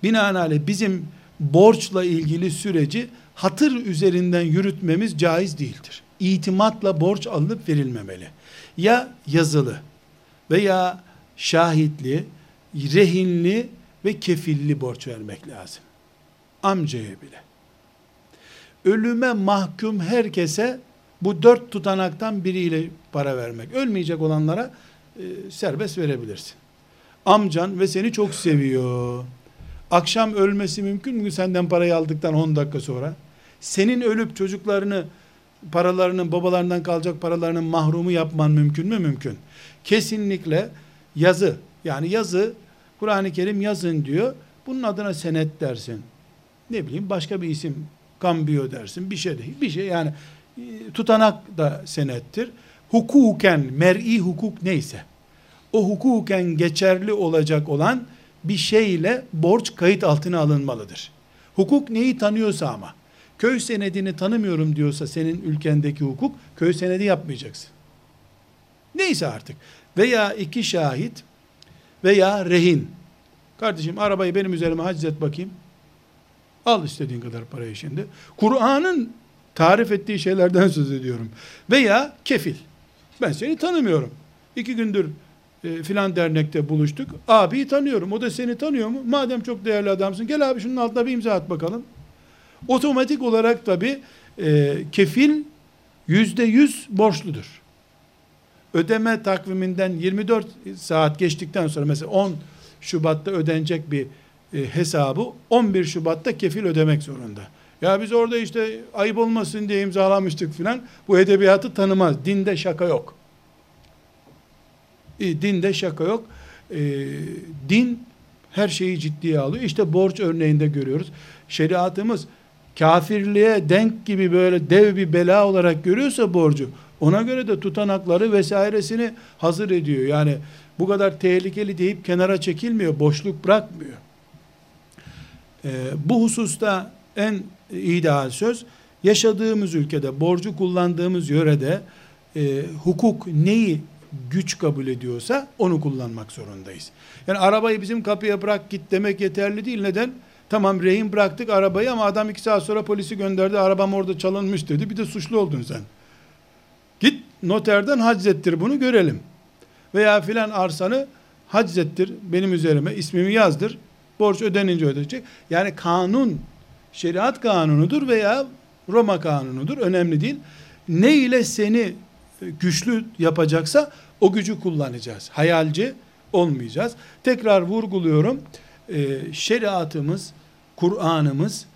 Binaenaleyh bizim borçla ilgili süreci hatır üzerinden yürütmemiz caiz değildir. İtimatla borç alınıp verilmemeli. Ya yazılı veya şahitli, rehinli ve kefilli borç vermek lazım. Amcaya bile. Ölüme mahkum herkese bu dört tutanaktan biriyle para vermek. Ölmeyecek olanlara serbest verebilirsin. Amcan ve seni çok seviyor. Akşam ölmesi mümkün mü senden parayı aldıktan 10 dakika sonra? Senin ölüp çocuklarını paralarının babalarından kalacak paralarının mahrumu yapman mümkün mü? Mümkün. Kesinlikle yazı yani yazı Kur'an-ı Kerim yazın diyor. Bunun adına senet dersin. Ne bileyim başka bir isim kambiyo dersin. Bir şey değil. Bir şey yani e, tutanak da senettir. Hukuken, mer'i hukuk neyse o hukuken geçerli olacak olan bir şeyle borç kayıt altına alınmalıdır. Hukuk neyi tanıyorsa ama köy senedini tanımıyorum diyorsa senin ülkendeki hukuk köy senedi yapmayacaksın. Neyse artık veya iki şahit veya rehin. Kardeşim arabayı benim üzerime haczet bakayım. Al istediğin kadar parayı şimdi. Kur'an'ın tarif ettiği şeylerden söz ediyorum. Veya kefil. Ben seni tanımıyorum. İki gündür e, filan dernekte buluştuk. Abiyi tanıyorum. O da seni tanıyor mu? Madem çok değerli adamsın gel abi şunun altına bir imza at bakalım. Otomatik olarak tabi e, kefil yüzde yüz borçludur. Ödeme takviminden 24 saat geçtikten sonra mesela 10 Şubat'ta ödenecek bir e, hesabı 11 Şubat'ta kefil ödemek zorunda. Ya biz orada işte ayıp olmasın diye imzalamıştık filan. Bu edebiyatı tanımaz. Dinde şaka yok. E, dinde şaka yok. E, din her şeyi ciddiye alıyor. İşte borç örneğinde görüyoruz. Şeriatımız kafirliğe denk gibi böyle dev bir bela olarak görüyorsa borcu ona göre de tutanakları vesairesini hazır ediyor. Yani bu kadar tehlikeli deyip kenara çekilmiyor, boşluk bırakmıyor. Ee, bu hususta en ideal söz yaşadığımız ülkede, borcu kullandığımız yörede e, hukuk neyi güç kabul ediyorsa onu kullanmak zorundayız. Yani arabayı bizim kapıya bırak git demek yeterli değil. Neden? Tamam rehin bıraktık arabayı ama adam iki saat sonra polisi gönderdi. Arabam orada çalınmış dedi. Bir de suçlu oldun sen. Git noterden haczettir bunu görelim. Veya filan arsanı haczettir benim üzerime ismimi yazdır. Borç ödenince ödeyecek. Yani kanun şeriat kanunudur veya Roma kanunudur. Önemli değil. Ne ile seni güçlü yapacaksa o gücü kullanacağız. Hayalci olmayacağız. Tekrar vurguluyorum. E, şeriatımız, Kur'an'ımız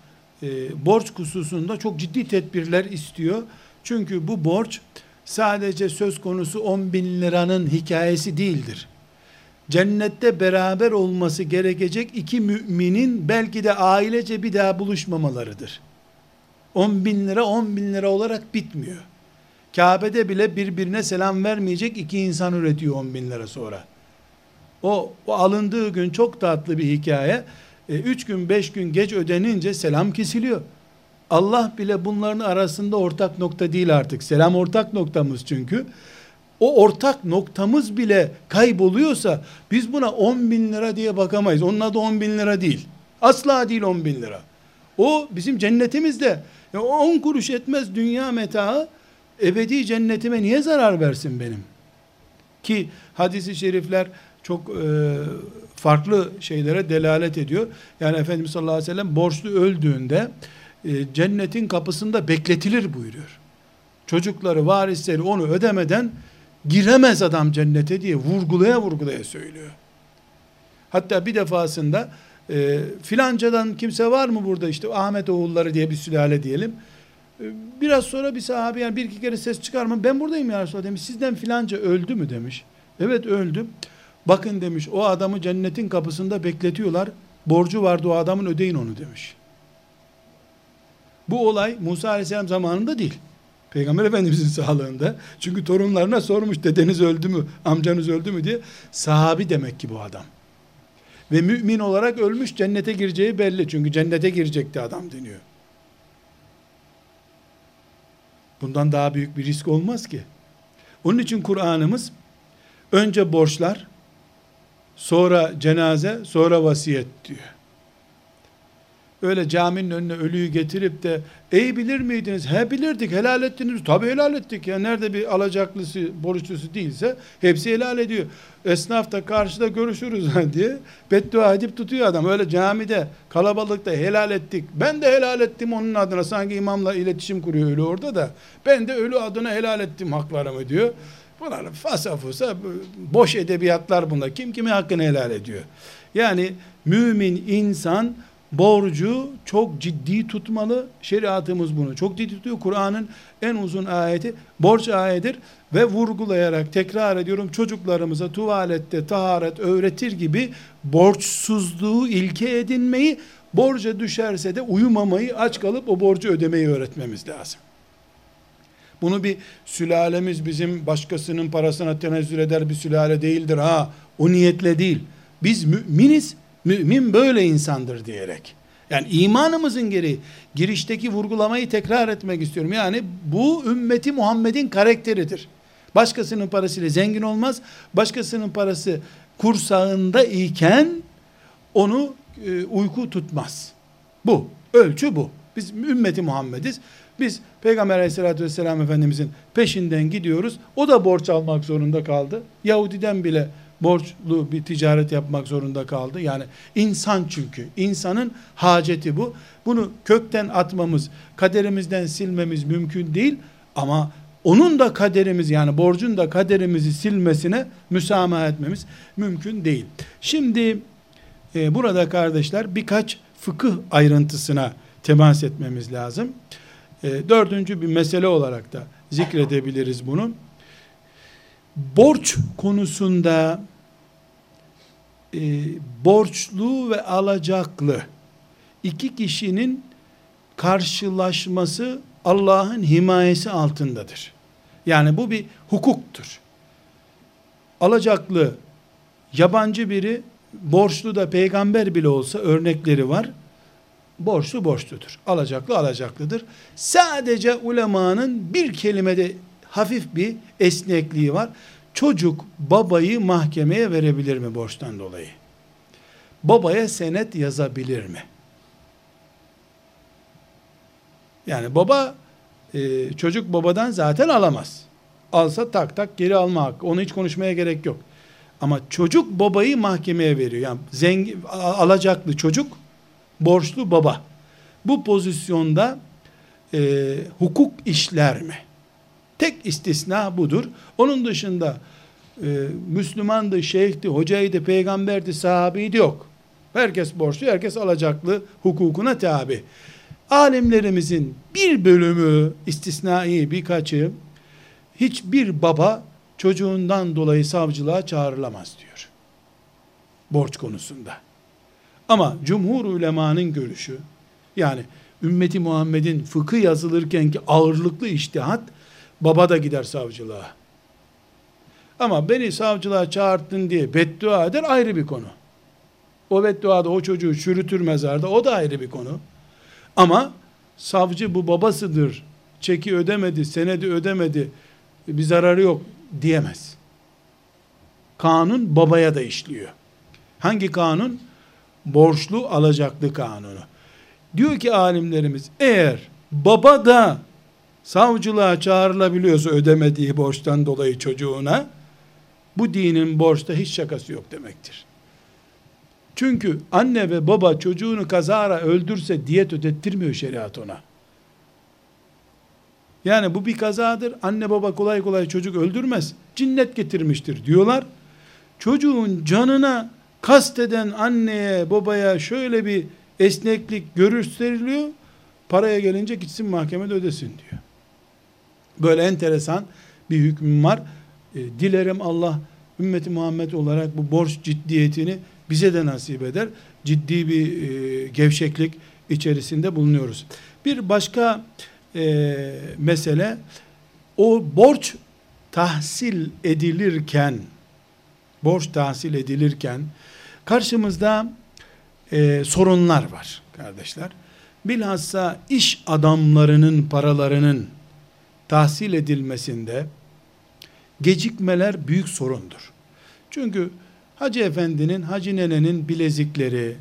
e, borç hususunda çok ciddi tedbirler istiyor. Çünkü bu borç sadece söz konusu 10 bin liranın hikayesi değildir. Cennette beraber olması gerekecek iki müminin belki de ailece bir daha buluşmamalarıdır. 10 bin lira 10 bin lira olarak bitmiyor. Kabe'de bile birbirine selam vermeyecek iki insan üretiyor 10 bin lira sonra. O, o alındığı gün çok tatlı bir hikaye. E, üç gün beş gün geç ödenince selam kesiliyor. Allah bile bunların arasında ortak nokta değil artık. Selam ortak noktamız çünkü. O ortak noktamız bile kayboluyorsa biz buna 10 bin lira diye bakamayız. Onun adı 10 bin lira değil. Asla değil 10 bin lira. O bizim cennetimizde. Ya 10 kuruş etmez dünya metaı ebedi cennetime niye zarar versin benim? Ki hadisi şerifler çok e, farklı şeylere delalet ediyor. Yani Efendimiz sallallahu aleyhi ve sellem borçlu öldüğünde e, cennetin kapısında bekletilir buyuruyor. Çocukları, varisleri onu ödemeden giremez adam cennete diye vurgulaya vurgulaya söylüyor. Hatta bir defasında e, filancadan kimse var mı burada işte Ahmet oğulları diye bir sülale diyelim. E, biraz sonra bir sahabe yani bir iki kere ses çıkarma ben buradayım ya Resulallah demiş. Sizden filanca öldü mü demiş. Evet öldü. Bakın demiş o adamı cennetin kapısında bekletiyorlar. Borcu vardı o adamın ödeyin onu demiş. Bu olay Musa Aleyhisselam zamanında değil. Peygamber Efendimizin sağlığında. Çünkü torunlarına sormuş dedeniz öldü mü, amcanız öldü mü diye. Sahabi demek ki bu adam. Ve mümin olarak ölmüş cennete gireceği belli. Çünkü cennete girecekti adam deniyor. Bundan daha büyük bir risk olmaz ki. Onun için Kur'an'ımız önce borçlar, sonra cenaze, sonra vasiyet diyor öyle caminin önüne ölüyü getirip de ey bilir miydiniz? He bilirdik helal ettiniz. Tabi helal ettik ya. Nerede bir alacaklısı, borçlusu değilse hepsi helal ediyor. Esnaf da karşıda görüşürüz diye beddua edip tutuyor adam. Öyle camide kalabalıkta helal ettik. Ben de helal ettim onun adına. Sanki imamla iletişim kuruyor ölü orada da. Ben de ölü adına helal ettim haklarımı diyor. Bunlar fasa fusa boş edebiyatlar bunlar. Kim kimin hakkını helal ediyor? Yani mümin insan borcu çok ciddi tutmalı. Şeriatımız bunu çok ciddi tutuyor. Kur'an'ın en uzun ayeti borç ayetidir ve vurgulayarak tekrar ediyorum çocuklarımıza tuvalette taharet öğretir gibi borçsuzluğu ilke edinmeyi borca düşerse de uyumamayı aç kalıp o borcu ödemeyi öğretmemiz lazım. Bunu bir sülalemiz bizim başkasının parasına tenezzül eder bir sülale değildir ha. O niyetle değil. Biz müminiz Mümin böyle insandır diyerek. Yani imanımızın gereği girişteki vurgulamayı tekrar etmek istiyorum. Yani bu ümmeti Muhammed'in karakteridir. Başkasının parasıyla zengin olmaz. Başkasının parası kursağında iken onu e, uyku tutmaz. Bu. Ölçü bu. Biz ümmeti Muhammediz. Biz Peygamber aleyhissalatü vesselam Efendimizin peşinden gidiyoruz. O da borç almak zorunda kaldı. Yahudiden bile borçlu bir ticaret yapmak zorunda kaldı. Yani insan çünkü. insanın haceti bu. Bunu kökten atmamız, kaderimizden silmemiz mümkün değil ama onun da kaderimiz yani borcun da kaderimizi silmesine müsamaha etmemiz mümkün değil. Şimdi e, burada kardeşler birkaç fıkıh ayrıntısına temas etmemiz lazım. E, dördüncü bir mesele olarak da zikredebiliriz bunu borç konusunda e, borçlu ve alacaklı iki kişinin karşılaşması Allah'ın himayesi altındadır. Yani bu bir hukuktur. Alacaklı yabancı biri borçlu da peygamber bile olsa örnekleri var. Borçlu borçludur. Alacaklı alacaklıdır. Sadece ulemanın bir kelimede hafif bir esnekliği var. Çocuk babayı mahkemeye verebilir mi borçtan dolayı? Babaya senet yazabilir mi? Yani baba e, çocuk babadan zaten alamaz. Alsa tak tak geri alma hakkı. Onu hiç konuşmaya gerek yok. Ama çocuk babayı mahkemeye veriyor. Yani zengin alacaklı çocuk, borçlu baba. Bu pozisyonda e, hukuk işler mi? Tek istisna budur. Onun dışında e, Müslümandı, şeyhti, hocaydı, peygamberdi, sahabeydi yok. Herkes borçlu, herkes alacaklı, hukukuna tabi. Alimlerimizin bir bölümü, istisnai birkaçı, hiçbir baba çocuğundan dolayı savcılığa çağrılamaz diyor. Borç konusunda. Ama cumhur ulemanın görüşü, yani ümmeti Muhammed'in fıkıh yazılırken ki ağırlıklı iştihat, Baba da gider savcılığa. Ama beni savcılığa çağırttın diye beddua eder ayrı bir konu. O bedduada o çocuğu çürütür mezarda o da ayrı bir konu. Ama savcı bu babasıdır, çeki ödemedi, senedi ödemedi, bir zararı yok diyemez. Kanun babaya da işliyor. Hangi kanun? Borçlu alacaklı kanunu. Diyor ki alimlerimiz eğer baba da savcılığa çağrılabiliyorsa ödemediği borçtan dolayı çocuğuna bu dinin borçta hiç şakası yok demektir. Çünkü anne ve baba çocuğunu kazara öldürse diyet ödettirmiyor şeriat ona. Yani bu bir kazadır. Anne baba kolay kolay çocuk öldürmez. Cinnet getirmiştir diyorlar. Çocuğun canına kasteden anneye babaya şöyle bir esneklik gösteriliyor. Paraya gelince gitsin mahkemede ödesin diyor. Böyle enteresan bir hüküm var. E, dilerim Allah ümmeti Muhammed olarak bu borç ciddiyetini bize de nasip eder. Ciddi bir e, gevşeklik içerisinde bulunuyoruz. Bir başka e, mesele o borç tahsil edilirken borç tahsil edilirken karşımızda e, sorunlar var kardeşler. Bilhassa iş adamlarının paralarının tahsil edilmesinde gecikmeler büyük sorundur. Çünkü Hacı efendinin, hacı nenenin bilezikleri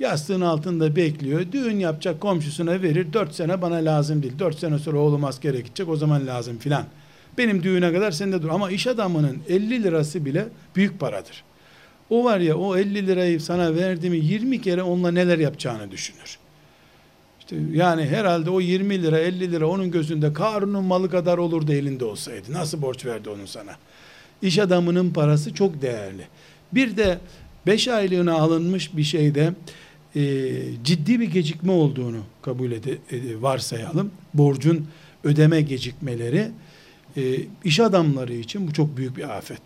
yastığın altında bekliyor. Düğün yapacak komşusuna verir. Dört sene bana lazım değil. Dört sene sonra oğlum askere gidecek o zaman lazım filan. Benim düğüne kadar sende dur. Ama iş adamının 50 lirası bile büyük paradır. O var ya o 50 lirayı sana verdi mi 20 kere onunla neler yapacağını düşünür. Yani herhalde o 20 lira 50 lira onun gözünde Karun'un malı kadar olurdu elinde olsaydı. Nasıl borç verdi onun sana? İş adamının parası çok değerli. Bir de 5 aylığına alınmış bir şeyde e, ciddi bir gecikme olduğunu kabul ede, ede, varsayalım. Borcun ödeme gecikmeleri e, iş adamları için bu çok büyük bir afet.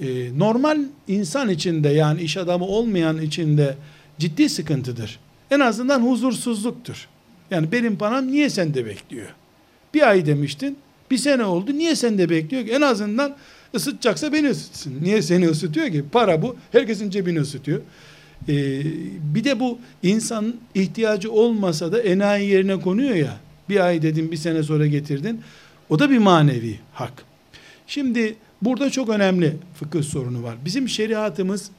E, normal insan içinde yani iş adamı olmayan içinde ciddi sıkıntıdır. En azından huzursuzluktur. Yani benim param niye sende bekliyor? Bir ay demiştin, bir sene oldu. Niye sende bekliyor? En azından ısıtacaksa beni ısıtsın. Niye seni ısıtıyor ki? Para bu. Herkesin cebini ısıtıyor. Ee, bir de bu insan ihtiyacı olmasa da enayi yerine konuyor ya. Bir ay dedin, bir sene sonra getirdin. O da bir manevi hak. Şimdi burada çok önemli fıkıh sorunu var. Bizim şeriatımız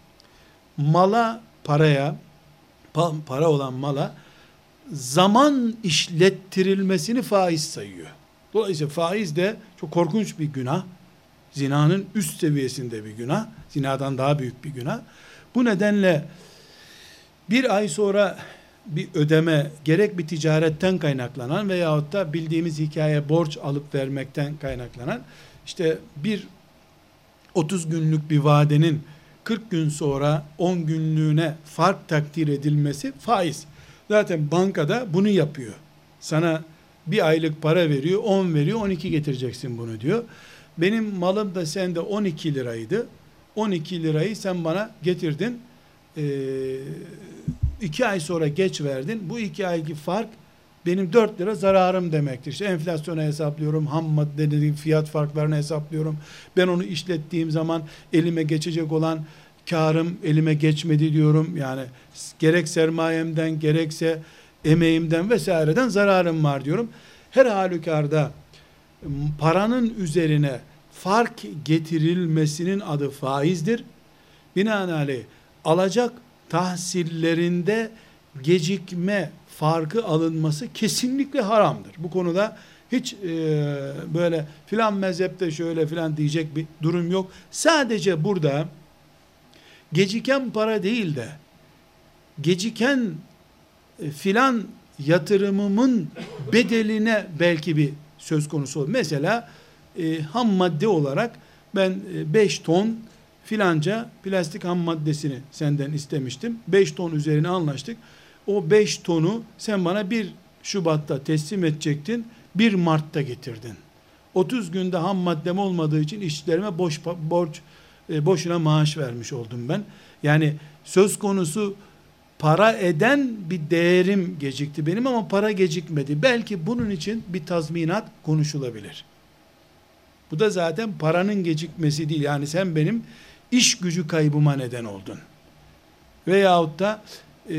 mala, paraya, para olan mala zaman işlettirilmesini faiz sayıyor. Dolayısıyla faiz de çok korkunç bir günah. Zinanın üst seviyesinde bir günah. Zinadan daha büyük bir günah. Bu nedenle bir ay sonra bir ödeme gerek bir ticaretten kaynaklanan veyahut da bildiğimiz hikaye borç alıp vermekten kaynaklanan işte bir 30 günlük bir vadenin 40 gün sonra 10 günlüğüne fark takdir edilmesi faiz. Zaten bankada bunu yapıyor. Sana bir aylık para veriyor, 10 veriyor, 12 getireceksin bunu diyor. Benim malım da sende 12 liraydı. 12 lirayı sen bana getirdin. Ee, iki ay sonra geç verdin. Bu iki ayki fark benim 4 lira zararım demektir. İşte enflasyona hesaplıyorum, ham madde fiyat farklarını hesaplıyorum. Ben onu işlettiğim zaman elime geçecek olan karım elime geçmedi diyorum. Yani gerek sermayemden gerekse emeğimden vesaireden zararım var diyorum. Her halükarda paranın üzerine fark getirilmesinin adı faizdir. Binaenaleyh alacak tahsillerinde gecikme farkı alınması kesinlikle haramdır. Bu konuda hiç e, böyle filan mezhepte şöyle filan diyecek bir durum yok. Sadece burada geciken para değil de geciken e, filan yatırımımın bedeline belki bir söz konusu olur. Mesela e, ham madde olarak ben 5 e, ton filanca plastik ham maddesini senden istemiştim. 5 ton üzerine anlaştık. O 5 tonu sen bana 1 Şubat'ta teslim edecektin. 1 Mart'ta getirdin. 30 günde ham maddem olmadığı için işçilerime boş borç e, boşuna maaş vermiş oldum ben. Yani söz konusu para eden bir değerim gecikti benim ama para gecikmedi. Belki bunun için bir tazminat konuşulabilir. Bu da zaten paranın gecikmesi değil. Yani sen benim iş gücü kaybıma neden oldun. Veyahut da e,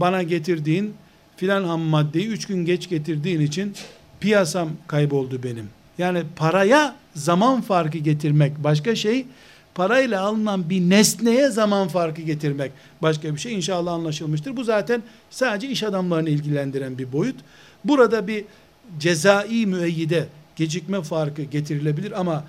bana getirdiğin filan ham maddeyi üç gün geç getirdiğin için piyasam kayboldu benim. Yani paraya zaman farkı getirmek başka şey, parayla alınan bir nesneye zaman farkı getirmek başka bir şey. İnşallah anlaşılmıştır. Bu zaten sadece iş adamlarını ilgilendiren bir boyut. Burada bir cezai müeyyide gecikme farkı getirilebilir ama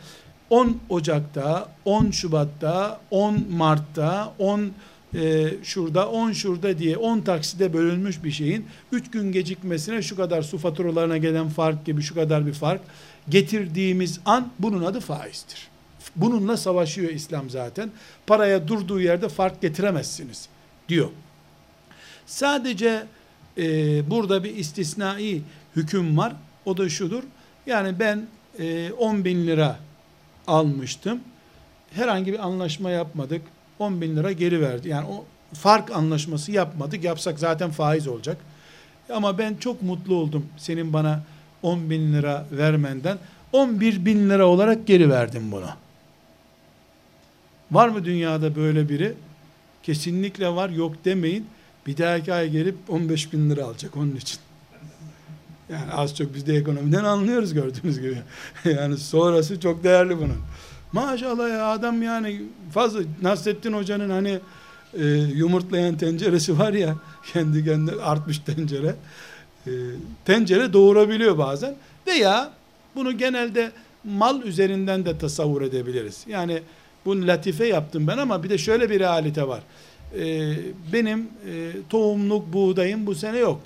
10 Ocak'ta, 10 Şubat'ta, 10 Mart'ta, 10 e, şurada, 10 şurada diye 10 takside bölünmüş bir şeyin 3 gün gecikmesine şu kadar su faturalarına gelen fark gibi şu kadar bir fark getirdiğimiz an bunun adı faizdir. Bununla savaşıyor İslam zaten. Paraya durduğu yerde fark getiremezsiniz diyor. Sadece e, burada bir istisnai hüküm var. O da şudur. Yani ben e, 10 bin lira almıştım. Herhangi bir anlaşma yapmadık. 10 bin lira geri verdi. Yani o fark anlaşması yapmadık. Yapsak zaten faiz olacak. Ama ben çok mutlu oldum senin bana 10 bin lira vermenden. 11 bin lira olarak geri verdim bunu. Var mı dünyada böyle biri? Kesinlikle var yok demeyin. Bir dahaki ay gelip 15 bin lira alacak onun için. Yani az çok biz de ekonomiden anlıyoruz gördüğünüz gibi. yani sonrası çok değerli bunun. Maşallah ya adam yani fazla Nasrettin Hoca'nın hani e, yumurtlayan tenceresi var ya kendi kendine artmış tencere. E, tencere doğurabiliyor bazen. Veya bunu genelde mal üzerinden de tasavvur edebiliriz. Yani bunu latife yaptım ben ama bir de şöyle bir realite var. E, benim e, tohumluk buğdayım bu sene yok.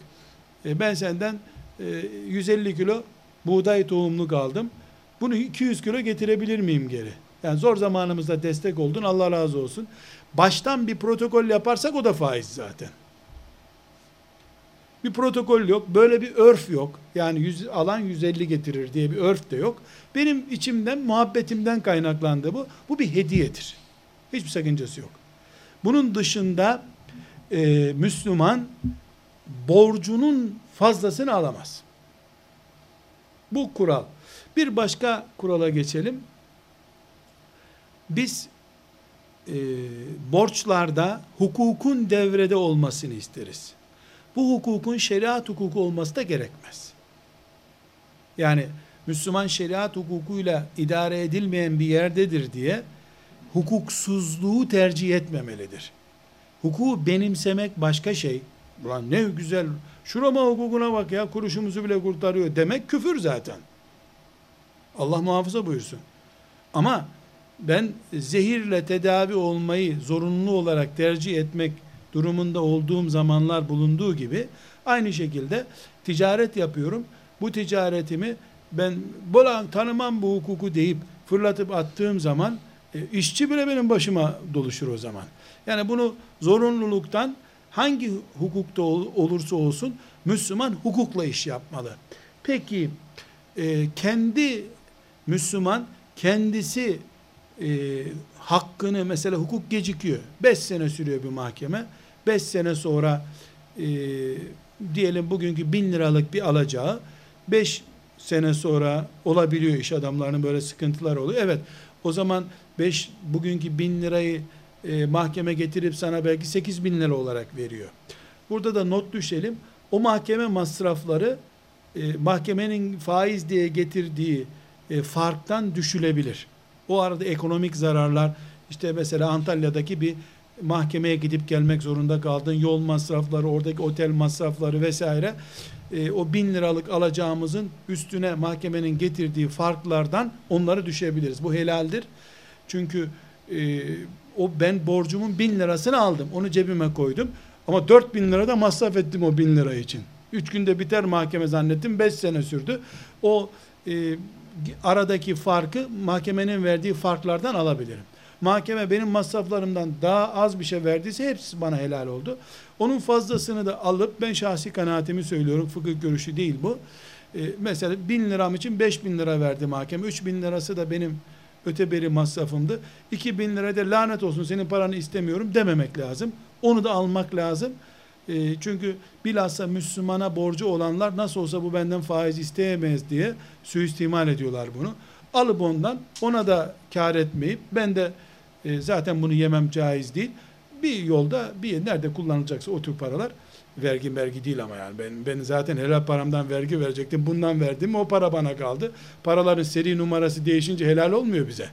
E, ben senden 150 ee, kilo buğday tohumluk aldım. Bunu 200 kilo getirebilir miyim geri? Yani zor zamanımızda destek oldun Allah razı olsun. Baştan bir protokol yaparsak o da faiz zaten. Bir protokol yok, böyle bir örf yok. Yani 100, alan 150 getirir diye bir örf de yok. Benim içimden, muhabbetimden kaynaklandı bu. Bu bir hediyedir. Hiçbir sakıncası yok. Bunun dışında e, Müslüman borcunun fazlasını alamaz. Bu kural. Bir başka kurala geçelim. Biz e, borçlarda hukukun devrede olmasını isteriz. Bu hukukun şeriat hukuku olması da gerekmez. Yani Müslüman şeriat hukukuyla idare edilmeyen bir yerdedir diye hukuksuzluğu tercih etmemelidir. Hukuku benimsemek başka şey. Ulan ne güzel Şurama hukukuna bak ya kuruşumuzu bile kurtarıyor demek küfür zaten. Allah muhafaza buyursun. Ama ben zehirle tedavi olmayı zorunlu olarak tercih etmek durumunda olduğum zamanlar bulunduğu gibi aynı şekilde ticaret yapıyorum. Bu ticaretimi ben bola tanımam bu hukuku deyip fırlatıp attığım zaman e, işçi bile benim başıma doluşur o zaman. Yani bunu zorunluluktan hangi hukukta olursa olsun Müslüman hukukla iş yapmalı. Peki e, kendi Müslüman kendisi e, hakkını mesela hukuk gecikiyor. Beş sene sürüyor bir mahkeme. Beş sene sonra e, diyelim bugünkü bin liralık bir alacağı beş sene sonra olabiliyor iş adamlarının böyle sıkıntılar oluyor. Evet o zaman beş bugünkü bin lirayı e, mahkeme getirip sana belki 8 bin lira olarak veriyor. Burada da not düşelim. O mahkeme masrafları e, mahkemenin faiz diye getirdiği e, farktan düşülebilir. O arada ekonomik zararlar işte mesela Antalya'daki bir mahkemeye gidip gelmek zorunda kaldın. Yol masrafları, oradaki otel masrafları vesaire. E, o bin liralık alacağımızın üstüne mahkemenin getirdiği farklardan onları düşebiliriz. Bu helaldir. Çünkü e, o ben borcumun bin lirasını aldım. Onu cebime koydum. Ama dört bin lira da masraf ettim o bin lira için. Üç günde biter mahkeme zannettim. Beş sene sürdü. O e, aradaki farkı mahkemenin verdiği farklardan alabilirim. Mahkeme benim masraflarımdan daha az bir şey verdiyse hepsi bana helal oldu. Onun fazlasını da alıp ben şahsi kanaatimi söylüyorum. Fıkıh görüşü değil bu. Ee, mesela bin liram için beş bin lira verdi mahkeme. Üç bin lirası da benim öteberi masrafımdı. 2000 lira da lanet olsun senin paranı istemiyorum dememek lazım. Onu da almak lazım. E, çünkü bilhassa Müslümana borcu olanlar nasıl olsa bu benden faiz isteyemez diye suistimal ediyorlar bunu. Alıp ondan ona da kar etmeyip ben de e, zaten bunu yemem caiz değil. Bir yolda bir nerede kullanılacaksa o tür paralar vergi vergi değil ama yani ben ben zaten helal paramdan vergi verecektim. Bundan verdim o para bana kaldı. Paraların seri numarası değişince helal olmuyor bize.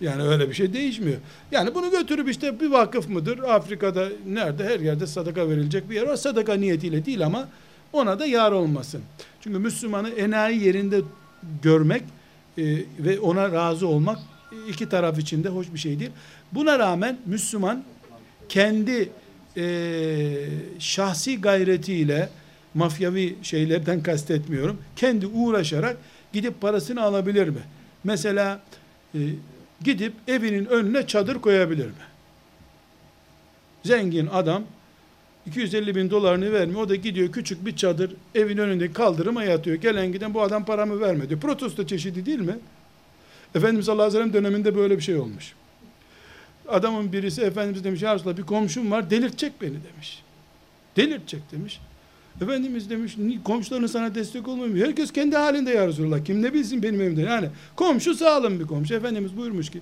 Yani öyle bir şey değişmiyor. Yani bunu götürüp işte bir vakıf mıdır? Afrika'da nerede her yerde sadaka verilecek bir yer var. Sadaka niyetiyle değil ama ona da yar olmasın. Çünkü Müslümanı enayi yerinde görmek e, ve ona razı olmak iki taraf için de hoş bir şey değil. Buna rağmen Müslüman kendi e, şahsi gayretiyle mafyavi şeylerden kastetmiyorum. Kendi uğraşarak gidip parasını alabilir mi? Mesela e, gidip evinin önüne çadır koyabilir mi? Zengin adam 250 bin dolarını vermiyor. O da gidiyor küçük bir çadır evin önünde kaldırıma yatıyor. Gelen giden bu adam paramı vermedi. Protesto çeşidi değil mi? Efendimiz sallallahu aleyhi döneminde böyle bir şey olmuş. Adamın birisi Efendimiz demiş ya Resulallah bir komşum var delirtecek beni demiş. Delirtecek demiş. Efendimiz demiş komşuların sana destek olmuyor. Herkes kendi halinde ya Resulallah. Kim ne bilsin benim evimde. Yani komşu sağlam bir komşu. Efendimiz buyurmuş ki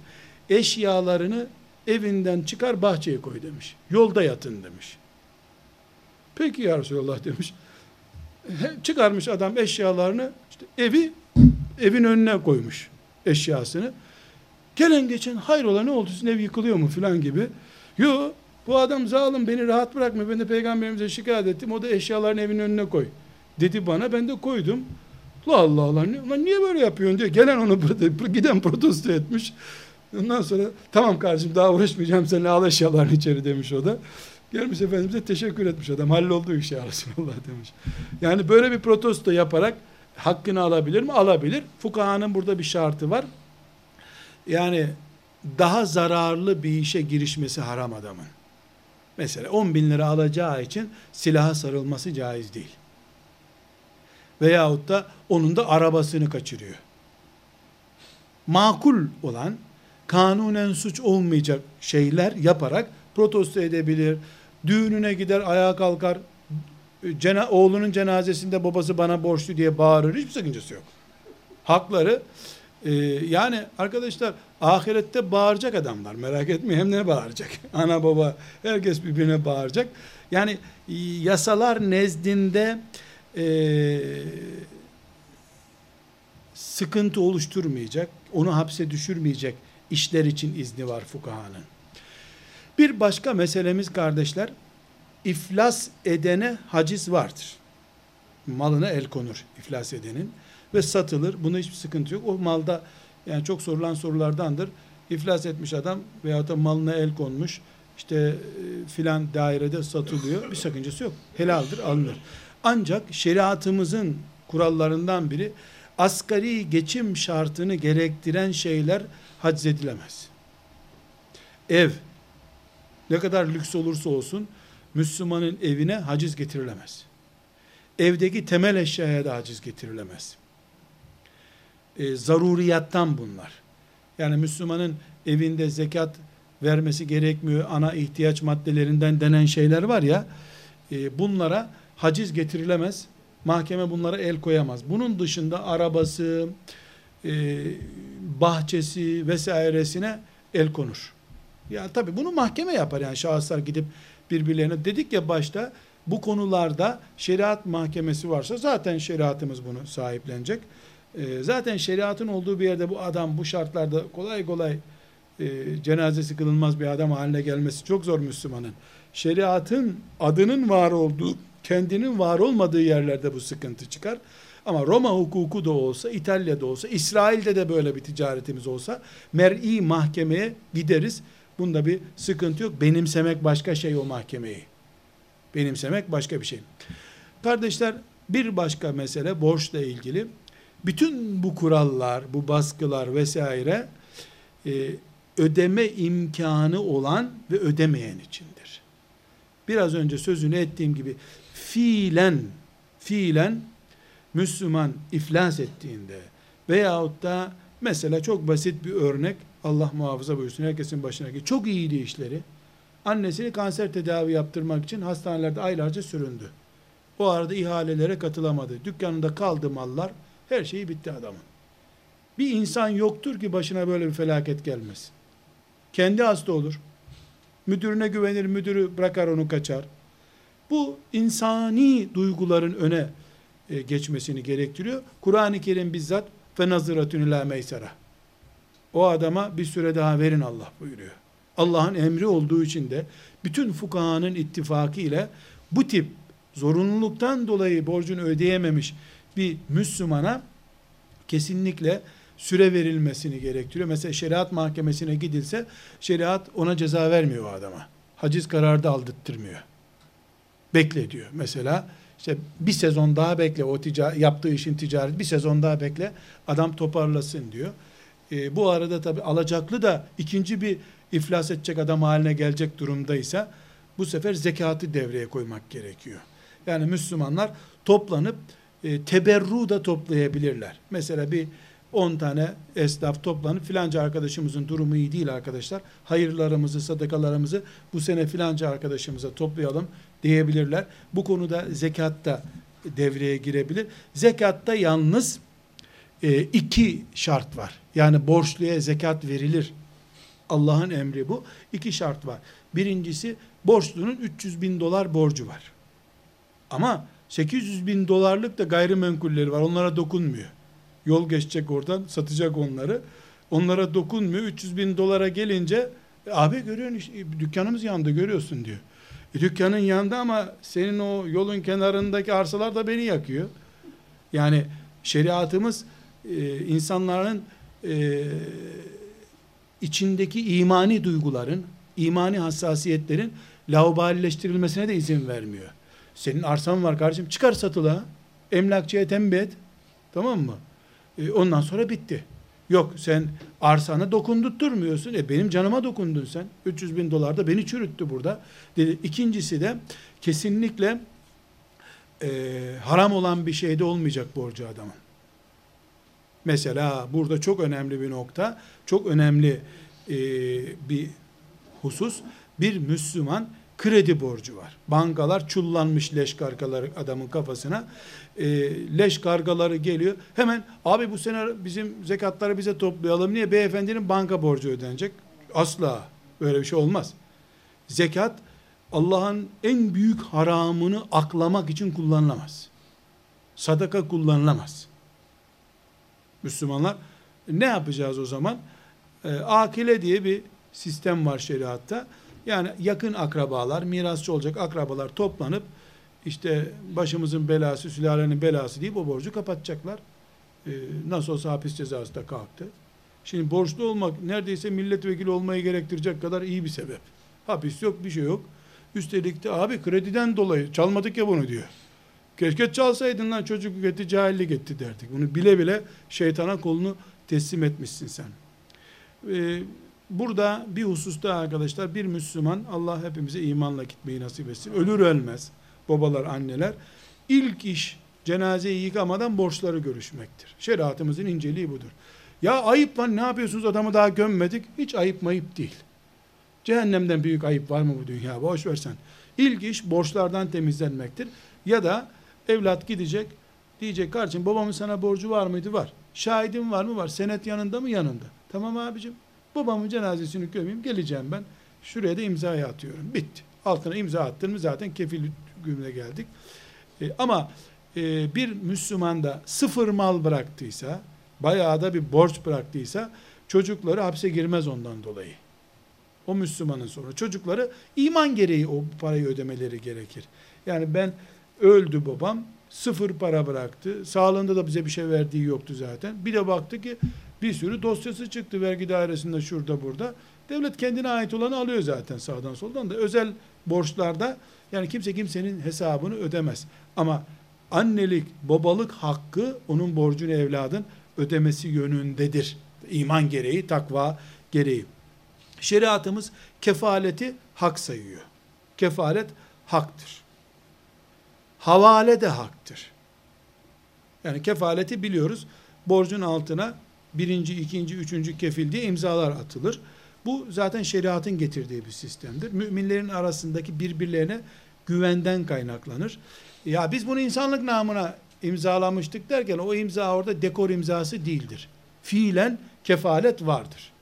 eşyalarını evinden çıkar bahçeye koy demiş. Yolda yatın demiş. Peki ya Resulallah demiş. Çıkarmış adam eşyalarını işte evi evin önüne koymuş eşyasını. Gelen geçen hayrola ne oldu sizin ev yıkılıyor mu filan gibi. Yo bu adam zalim beni rahat bırakmıyor. Ben de peygamberimize şikayet ettim. O da eşyalarını evin önüne koy. Dedi bana ben de koydum. Allah Allah Allah niye böyle yapıyorsun diyor. Gelen onu giden protesto etmiş. Ondan sonra tamam kardeşim daha uğraşmayacağım seninle al eşyalarını içeri demiş o da. Gelmiş Efendimiz'e teşekkür etmiş adam. Halloldu iş ya Resulallah demiş. Yani böyle bir protesto yaparak hakkını alabilir mi? Alabilir. Fukahanın burada bir şartı var. Yani daha zararlı bir işe girişmesi haram adamın. Mesela 10 bin lira alacağı için silaha sarılması caiz değil. Veyahut da onun da arabasını kaçırıyor. Makul olan, kanunen suç olmayacak şeyler yaparak protesto edebilir. Düğününe gider, ayağa kalkar. Cena, oğlunun cenazesinde babası bana borçlu diye bağırır. Hiçbir sakıncası yok. Hakları ee, yani arkadaşlar ahirette bağıracak adamlar merak etmeyin hem ne bağıracak? Ana baba herkes birbirine bağıracak. Yani yasalar nezdinde e, sıkıntı oluşturmayacak onu hapse düşürmeyecek işler için izni var fukahanın. Bir başka meselemiz kardeşler iflas edene haciz vardır. Malına el konur iflas edenin ve satılır. Bunda hiçbir sıkıntı yok. O malda yani çok sorulan sorulardandır. İflas etmiş adam veyahut da malına el konmuş. işte e, filan dairede satılıyor. Bir sakıncası yok. Helaldir, alınır. Ancak şeriatımızın kurallarından biri asgari geçim şartını gerektiren şeyler haciz edilemez. Ev ne kadar lüks olursa olsun Müslümanın evine haciz getirilemez. Evdeki temel eşyaya da haciz getirilemez e, zaruriyattan bunlar. Yani Müslümanın evinde zekat vermesi gerekmiyor. Ana ihtiyaç maddelerinden denen şeyler var ya, e, bunlara haciz getirilemez. Mahkeme bunlara el koyamaz. Bunun dışında arabası, e, bahçesi vesairesine el konur. Ya tabi bunu mahkeme yapar yani şahıslar gidip birbirlerine dedik ya başta bu konularda şeriat mahkemesi varsa zaten şeriatımız bunu sahiplenecek. E, zaten şeriatın olduğu bir yerde bu adam bu şartlarda kolay kolay e, cenazesi kılınmaz bir adam haline gelmesi çok zor Müslümanın. Şeriatın adının var olduğu, kendinin var olmadığı yerlerde bu sıkıntı çıkar. Ama Roma hukuku da olsa, İtalya'da olsa, İsrail'de de böyle bir ticaretimiz olsa mer'i mahkemeye gideriz. Bunda bir sıkıntı yok. Benimsemek başka şey o mahkemeyi. Benimsemek başka bir şey. Kardeşler bir başka mesele borçla ilgili. Bütün bu kurallar, bu baskılar vesaire e, ödeme imkanı olan ve ödemeyen içindir. Biraz önce sözünü ettiğim gibi fiilen fiilen Müslüman iflas ettiğinde veyahut da mesela çok basit bir örnek Allah muhafaza buyursun herkesin başına ki çok iyiydi işleri. Annesini kanser tedavi yaptırmak için hastanelerde aylarca süründü. O arada ihalelere katılamadı. Dükkanında kaldı mallar her şeyi bitti adamın. Bir insan yoktur ki başına böyle bir felaket gelmez. Kendi hasta olur. Müdürüne güvenir, müdürü bırakar onu kaçar. Bu insani duyguların öne e, geçmesini gerektiriyor. Kur'an-ı Kerim bizzat naziratun ila meysera. o adama bir süre daha verin Allah buyuruyor. Allah'ın emri olduğu için de bütün fukahanın ittifakı ile bu tip zorunluluktan dolayı borcunu ödeyememiş bir Müslümana kesinlikle süre verilmesini gerektiriyor. Mesela şeriat mahkemesine gidilse şeriat ona ceza vermiyor o adama. Haciz kararı da aldırttırmıyor. Bekle diyor. Mesela işte bir sezon daha bekle o tica yaptığı işin ticareti bir sezon daha bekle adam toparlasın diyor. E, bu arada tabi alacaklı da ikinci bir iflas edecek adam haline gelecek durumdaysa bu sefer zekatı devreye koymak gerekiyor. Yani Müslümanlar toplanıp e, teberru da toplayabilirler. Mesela bir 10 tane esnaf toplanıp filanca arkadaşımızın durumu iyi değil arkadaşlar. Hayırlarımızı, sadakalarımızı bu sene filanca arkadaşımıza toplayalım diyebilirler. Bu konuda zekat da devreye girebilir. Zekatta yalnız e, iki şart var. Yani borçluya zekat verilir. Allah'ın emri bu. İki şart var. Birincisi borçlunun 300 bin dolar borcu var. Ama 800 bin dolarlık da gayrimenkulleri var. Onlara dokunmuyor. Yol geçecek oradan satacak onları. Onlara dokunmuyor. 300 bin dolara gelince e, abi görüyorsun işte, dükkanımız yandı görüyorsun diyor. E, dükkanın yandı ama senin o yolun kenarındaki arsalar da beni yakıyor. Yani şeriatımız e, insanların e, içindeki imani duyguların, imani hassasiyetlerin laubalileştirilmesine de izin vermiyor. Senin arsan var kardeşim çıkar satıla. Emlakçıya tembih et. Tamam mı? E, ondan sonra bitti. Yok sen arsana dokundurtmuyorsun. E benim canıma dokundun sen. 300 bin dolar da beni çürüttü burada. Dedi. İkincisi de kesinlikle e, haram olan bir şeyde olmayacak borcu adamın. Mesela burada çok önemli bir nokta, çok önemli e, bir husus. Bir Müslüman kredi borcu var. Bankalar çullanmış leş kargaları adamın kafasına. E, leş kargaları geliyor. Hemen abi bu sene bizim zekatları bize toplayalım. Niye? Beyefendinin banka borcu ödenecek. Asla böyle bir şey olmaz. Zekat Allah'ın en büyük haramını aklamak için kullanılamaz. Sadaka kullanılamaz. Müslümanlar ne yapacağız o zaman? E, akile diye bir sistem var şeriatta. Yani yakın akrabalar, mirasçı olacak akrabalar toplanıp işte başımızın belası, sülalenin belası deyip o borcu kapatacaklar. Ee, nasıl olsa hapis cezası da kalktı. Şimdi borçlu olmak neredeyse milletvekili olmayı gerektirecek kadar iyi bir sebep. Hapis yok, bir şey yok. Üstelik de abi krediden dolayı çalmadık ya bunu diyor. Keşke çalsaydın lan çocuk etti, cahillik etti derdik. Bunu bile bile şeytana kolunu teslim etmişsin sen. Ee, burada bir hususta arkadaşlar bir Müslüman Allah hepimize imanla gitmeyi nasip etsin. Ölür ölmez babalar anneler ilk iş cenazeyi yıkamadan borçları görüşmektir. Şeriatımızın inceliği budur. Ya ayıp lan ne yapıyorsunuz adamı daha gömmedik. Hiç ayıp mayıp değil. Cehennemden büyük ayıp var mı bu dünya? Boş versen. İlk iş borçlardan temizlenmektir. Ya da evlat gidecek diyecek kardeşim babamın sana borcu var mıydı? Var. Şahidin var mı? Var. Senet yanında mı? Yanında. Tamam abicim. Babamın cenazesini gömeyim geleceğim ben. Şuraya da imzayı atıyorum. Bitti. Altına imza attın mı zaten kefil hükmüne geldik. E, ama e, bir Müslüman da sıfır mal bıraktıysa, bayağı da bir borç bıraktıysa, çocukları hapse girmez ondan dolayı. O Müslümanın sonra çocukları iman gereği o parayı ödemeleri gerekir. Yani ben öldü babam, sıfır para bıraktı. Sağlığında da bize bir şey verdiği yoktu zaten. Bir de baktı ki bir sürü dosyası çıktı vergi dairesinde şurada burada. Devlet kendine ait olanı alıyor zaten sağdan soldan da. Özel borçlarda yani kimse kimsenin hesabını ödemez. Ama annelik, babalık hakkı onun borcunu evladın ödemesi yönündedir. İman gereği, takva gereği. Şeriatımız kefaleti hak sayıyor. Kefalet haktır. Havale de haktır. Yani kefaleti biliyoruz. Borcun altına birinci, ikinci, üçüncü kefil diye imzalar atılır. Bu zaten şeriatın getirdiği bir sistemdir. Müminlerin arasındaki birbirlerine güvenden kaynaklanır. Ya biz bunu insanlık namına imzalamıştık derken o imza orada dekor imzası değildir. Fiilen kefalet vardır.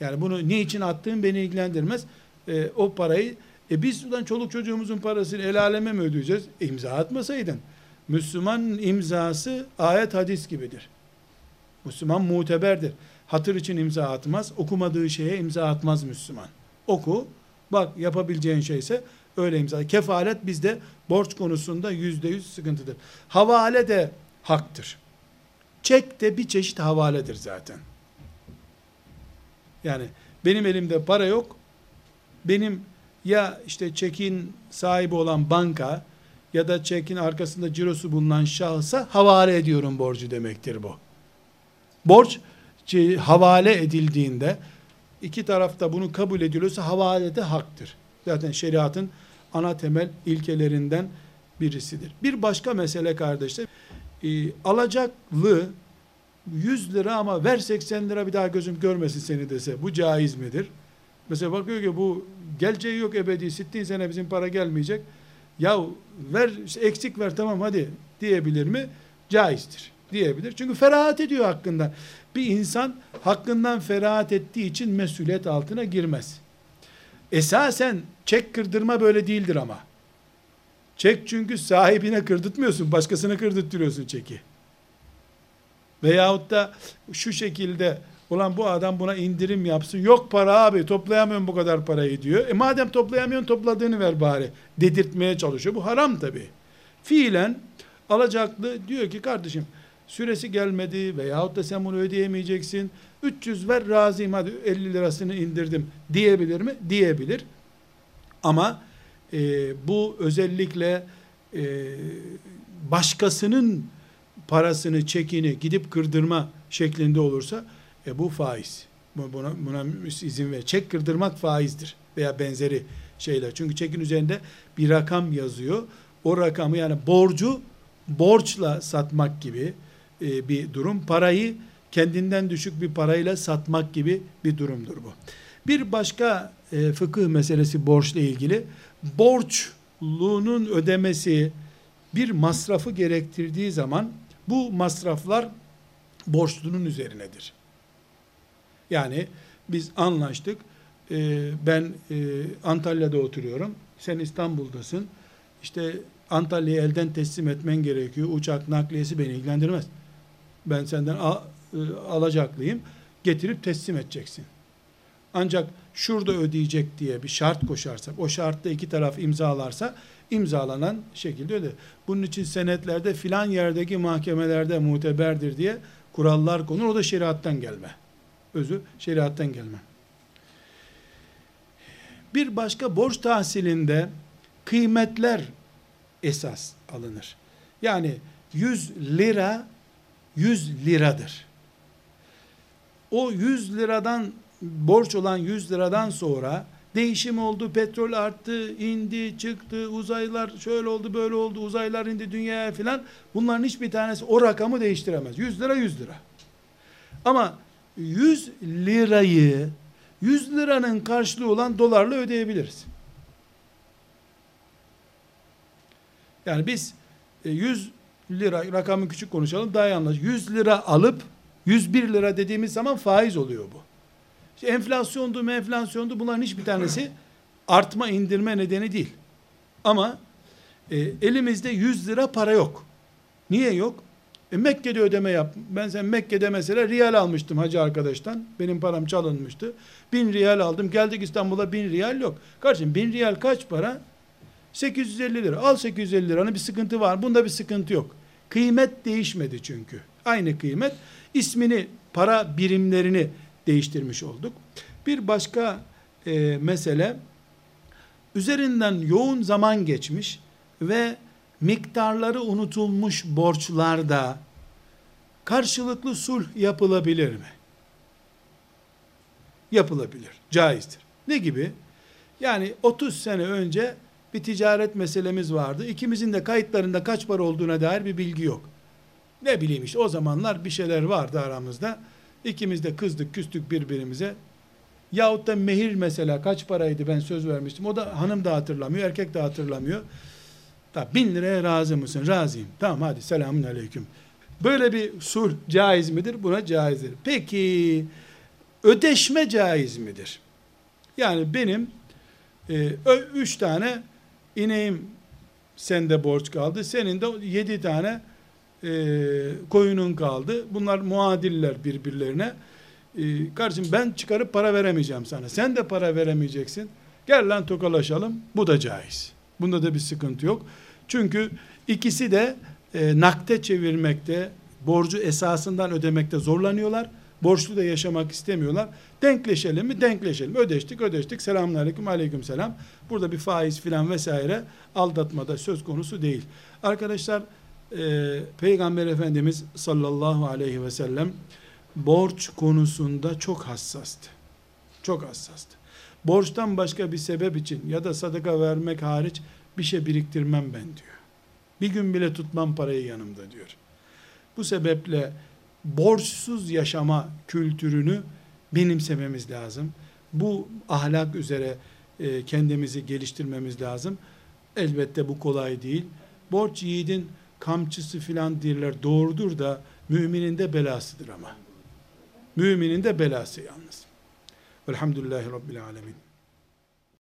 Yani bunu ne için attığım beni ilgilendirmez. E, o parayı e biz ulan çoluk çocuğumuzun parasını el aleme mi ödeyeceğiz? E, imza atmasaydın. Müslüman imzası ayet hadis gibidir. Müslüman muteberdir. hatır için imza atmaz. Okumadığı şeye imza atmaz Müslüman. Oku. Bak yapabileceğin şeyse öyle imza. Kefalet bizde borç konusunda yüzde yüz sıkıntıdır. Havale de haktır. Çek de bir çeşit havaledir zaten. Yani benim elimde para yok. Benim ya işte çekin sahibi olan banka ya da çekin arkasında cirosu bulunan şahsa havale ediyorum borcu demektir bu. Borç havale edildiğinde iki tarafta bunu kabul ediyorsa havale de haktır. Zaten şeriatın ana temel ilkelerinden birisidir. Bir başka mesele kardeşler, e, alacaklı 100 lira ama ver 80 lira bir daha gözüm görmesin seni dese bu caiz midir? Mesela bakıyor ki bu geleceği yok ebedi sittin sene bizim para gelmeyecek. Ya ver eksik ver tamam hadi diyebilir mi? Caizdir diyebilir. Çünkü ferahat ediyor hakkında. Bir insan hakkından ferahat ettiği için mesuliyet altına girmez. Esasen çek kırdırma böyle değildir ama. Çek çünkü sahibine kırdırtmıyorsun, başkasına kırdırtıyorsun çeki. Veyahut da şu şekilde ulan bu adam buna indirim yapsın. Yok para abi toplayamıyorum bu kadar parayı diyor. E madem toplayamıyorsun topladığını ver bari. Dedirtmeye çalışıyor. Bu haram tabi. Fiilen alacaklı diyor ki kardeşim süresi gelmedi veyahut da sen bunu ödeyemeyeceksin. 300 ver razıyım hadi 50 lirasını indirdim diyebilir mi? Diyebilir. Ama e, bu özellikle e, başkasının parasını, çekini gidip kırdırma şeklinde olursa e, bu faiz. Buna, buna izin ver. Çek kırdırmak faizdir veya benzeri şeyler. Çünkü çekin üzerinde bir rakam yazıyor. O rakamı yani borcu borçla satmak gibi e, bir durum. Parayı kendinden düşük bir parayla satmak gibi bir durumdur bu. Bir başka e, fıkıh meselesi borçla ilgili. Borçluğunun ödemesi bir masrafı gerektirdiği zaman bu masraflar borçlunun üzerinedir. Yani biz anlaştık. Ee, ben e, Antalya'da oturuyorum. Sen İstanbul'dasın. İşte Antalya'yı elden teslim etmen gerekiyor. Uçak nakliyesi beni ilgilendirmez. Ben senden al, e, alacaklıyım. Getirip teslim edeceksin. Ancak şurada ödeyecek diye bir şart koşarsak, o şartta iki taraf imzalarsa imzalanan şekilde öde. Bunun için senetlerde filan yerdeki mahkemelerde muteberdir diye kurallar konur. O da şeriattan gelme. Özü şeriattan gelme. Bir başka borç tahsilinde kıymetler esas alınır. Yani 100 lira 100 liradır. O 100 liradan borç olan 100 liradan sonra değişim oldu, petrol arttı, indi, çıktı, uzaylar şöyle oldu, böyle oldu, uzaylar indi dünyaya filan. Bunların hiçbir tanesi o rakamı değiştiremez. 100 lira 100 lira. Ama 100 lirayı 100 liranın karşılığı olan dolarla ödeyebiliriz. Yani biz 100 e, lira rakamı küçük konuşalım daha iyi anlaş. 100 lira alıp 101 lira dediğimiz zaman faiz oluyor bu. İşte enflasyondu, enflasyondu bunların hiçbir tanesi artma indirme nedeni değil. Ama e, elimizde 100 lira para yok. Niye yok? E, Mekke'de ödeme yap. Ben sen Mekke'de mesela riyal almıştım hacı arkadaştan. Benim param çalınmıştı. Bin riyal aldım. Geldik İstanbul'a bin riyal yok. Kardeşim bin riyal kaç para? 850 lira. Al 850 liranın bir sıkıntı var. Bunda bir sıkıntı yok. Kıymet değişmedi çünkü. Aynı kıymet. ismini, para birimlerini değiştirmiş olduk. Bir başka e, mesele üzerinden yoğun zaman geçmiş ve miktarları unutulmuş borçlarda karşılıklı sulh yapılabilir mi? Yapılabilir. Caizdir. Ne gibi? Yani 30 sene önce bir ticaret meselemiz vardı. İkimizin de kayıtlarında kaç para olduğuna dair bir bilgi yok. Ne bileyim işte o zamanlar bir şeyler vardı aramızda. İkimiz de kızdık, küstük birbirimize. Yahut da mehir mesela kaç paraydı ben söz vermiştim. O da hanım da hatırlamıyor, erkek de hatırlamıyor. Da bin liraya razı mısın? Razıyım. Tamam hadi selamun aleyküm. Böyle bir sulh caiz midir? Buna caizdir. Peki ödeşme caiz midir? Yani benim e, üç tane ineğim sende borç kaldı. Senin de yedi tane e, koyunun kaldı. Bunlar muadiller birbirlerine. e, kardeşim ben çıkarıp para veremeyeceğim sana. Sen de para veremeyeceksin. Gel lan tokalaşalım. Bu da caiz. Bunda da bir sıkıntı yok. Çünkü ikisi de e, nakde çevirmekte, borcu esasından ödemekte zorlanıyorlar. Borçlu da yaşamak istemiyorlar. Denkleşelim mi? Denkleşelim. Ödeştik, ödeştik. Selamun aleyküm, aleyküm selam. Burada bir faiz filan vesaire aldatmada söz konusu değil. Arkadaşlar e, Peygamber Efendimiz sallallahu aleyhi ve sellem borç konusunda çok hassastı. Çok hassastı. Borçtan başka bir sebep için ya da sadaka vermek hariç bir şey biriktirmem ben diyor. Bir gün bile tutmam parayı yanımda diyor. Bu sebeple borçsuz yaşama kültürünü benimsememiz lazım. Bu ahlak üzere e, kendimizi geliştirmemiz lazım. Elbette bu kolay değil. Borç yiğidin kamçısı filan derler doğrudur da müminin de belasıdır ama. Müminin de belası yalnız. Velhamdülillahi Rabbil Alemin.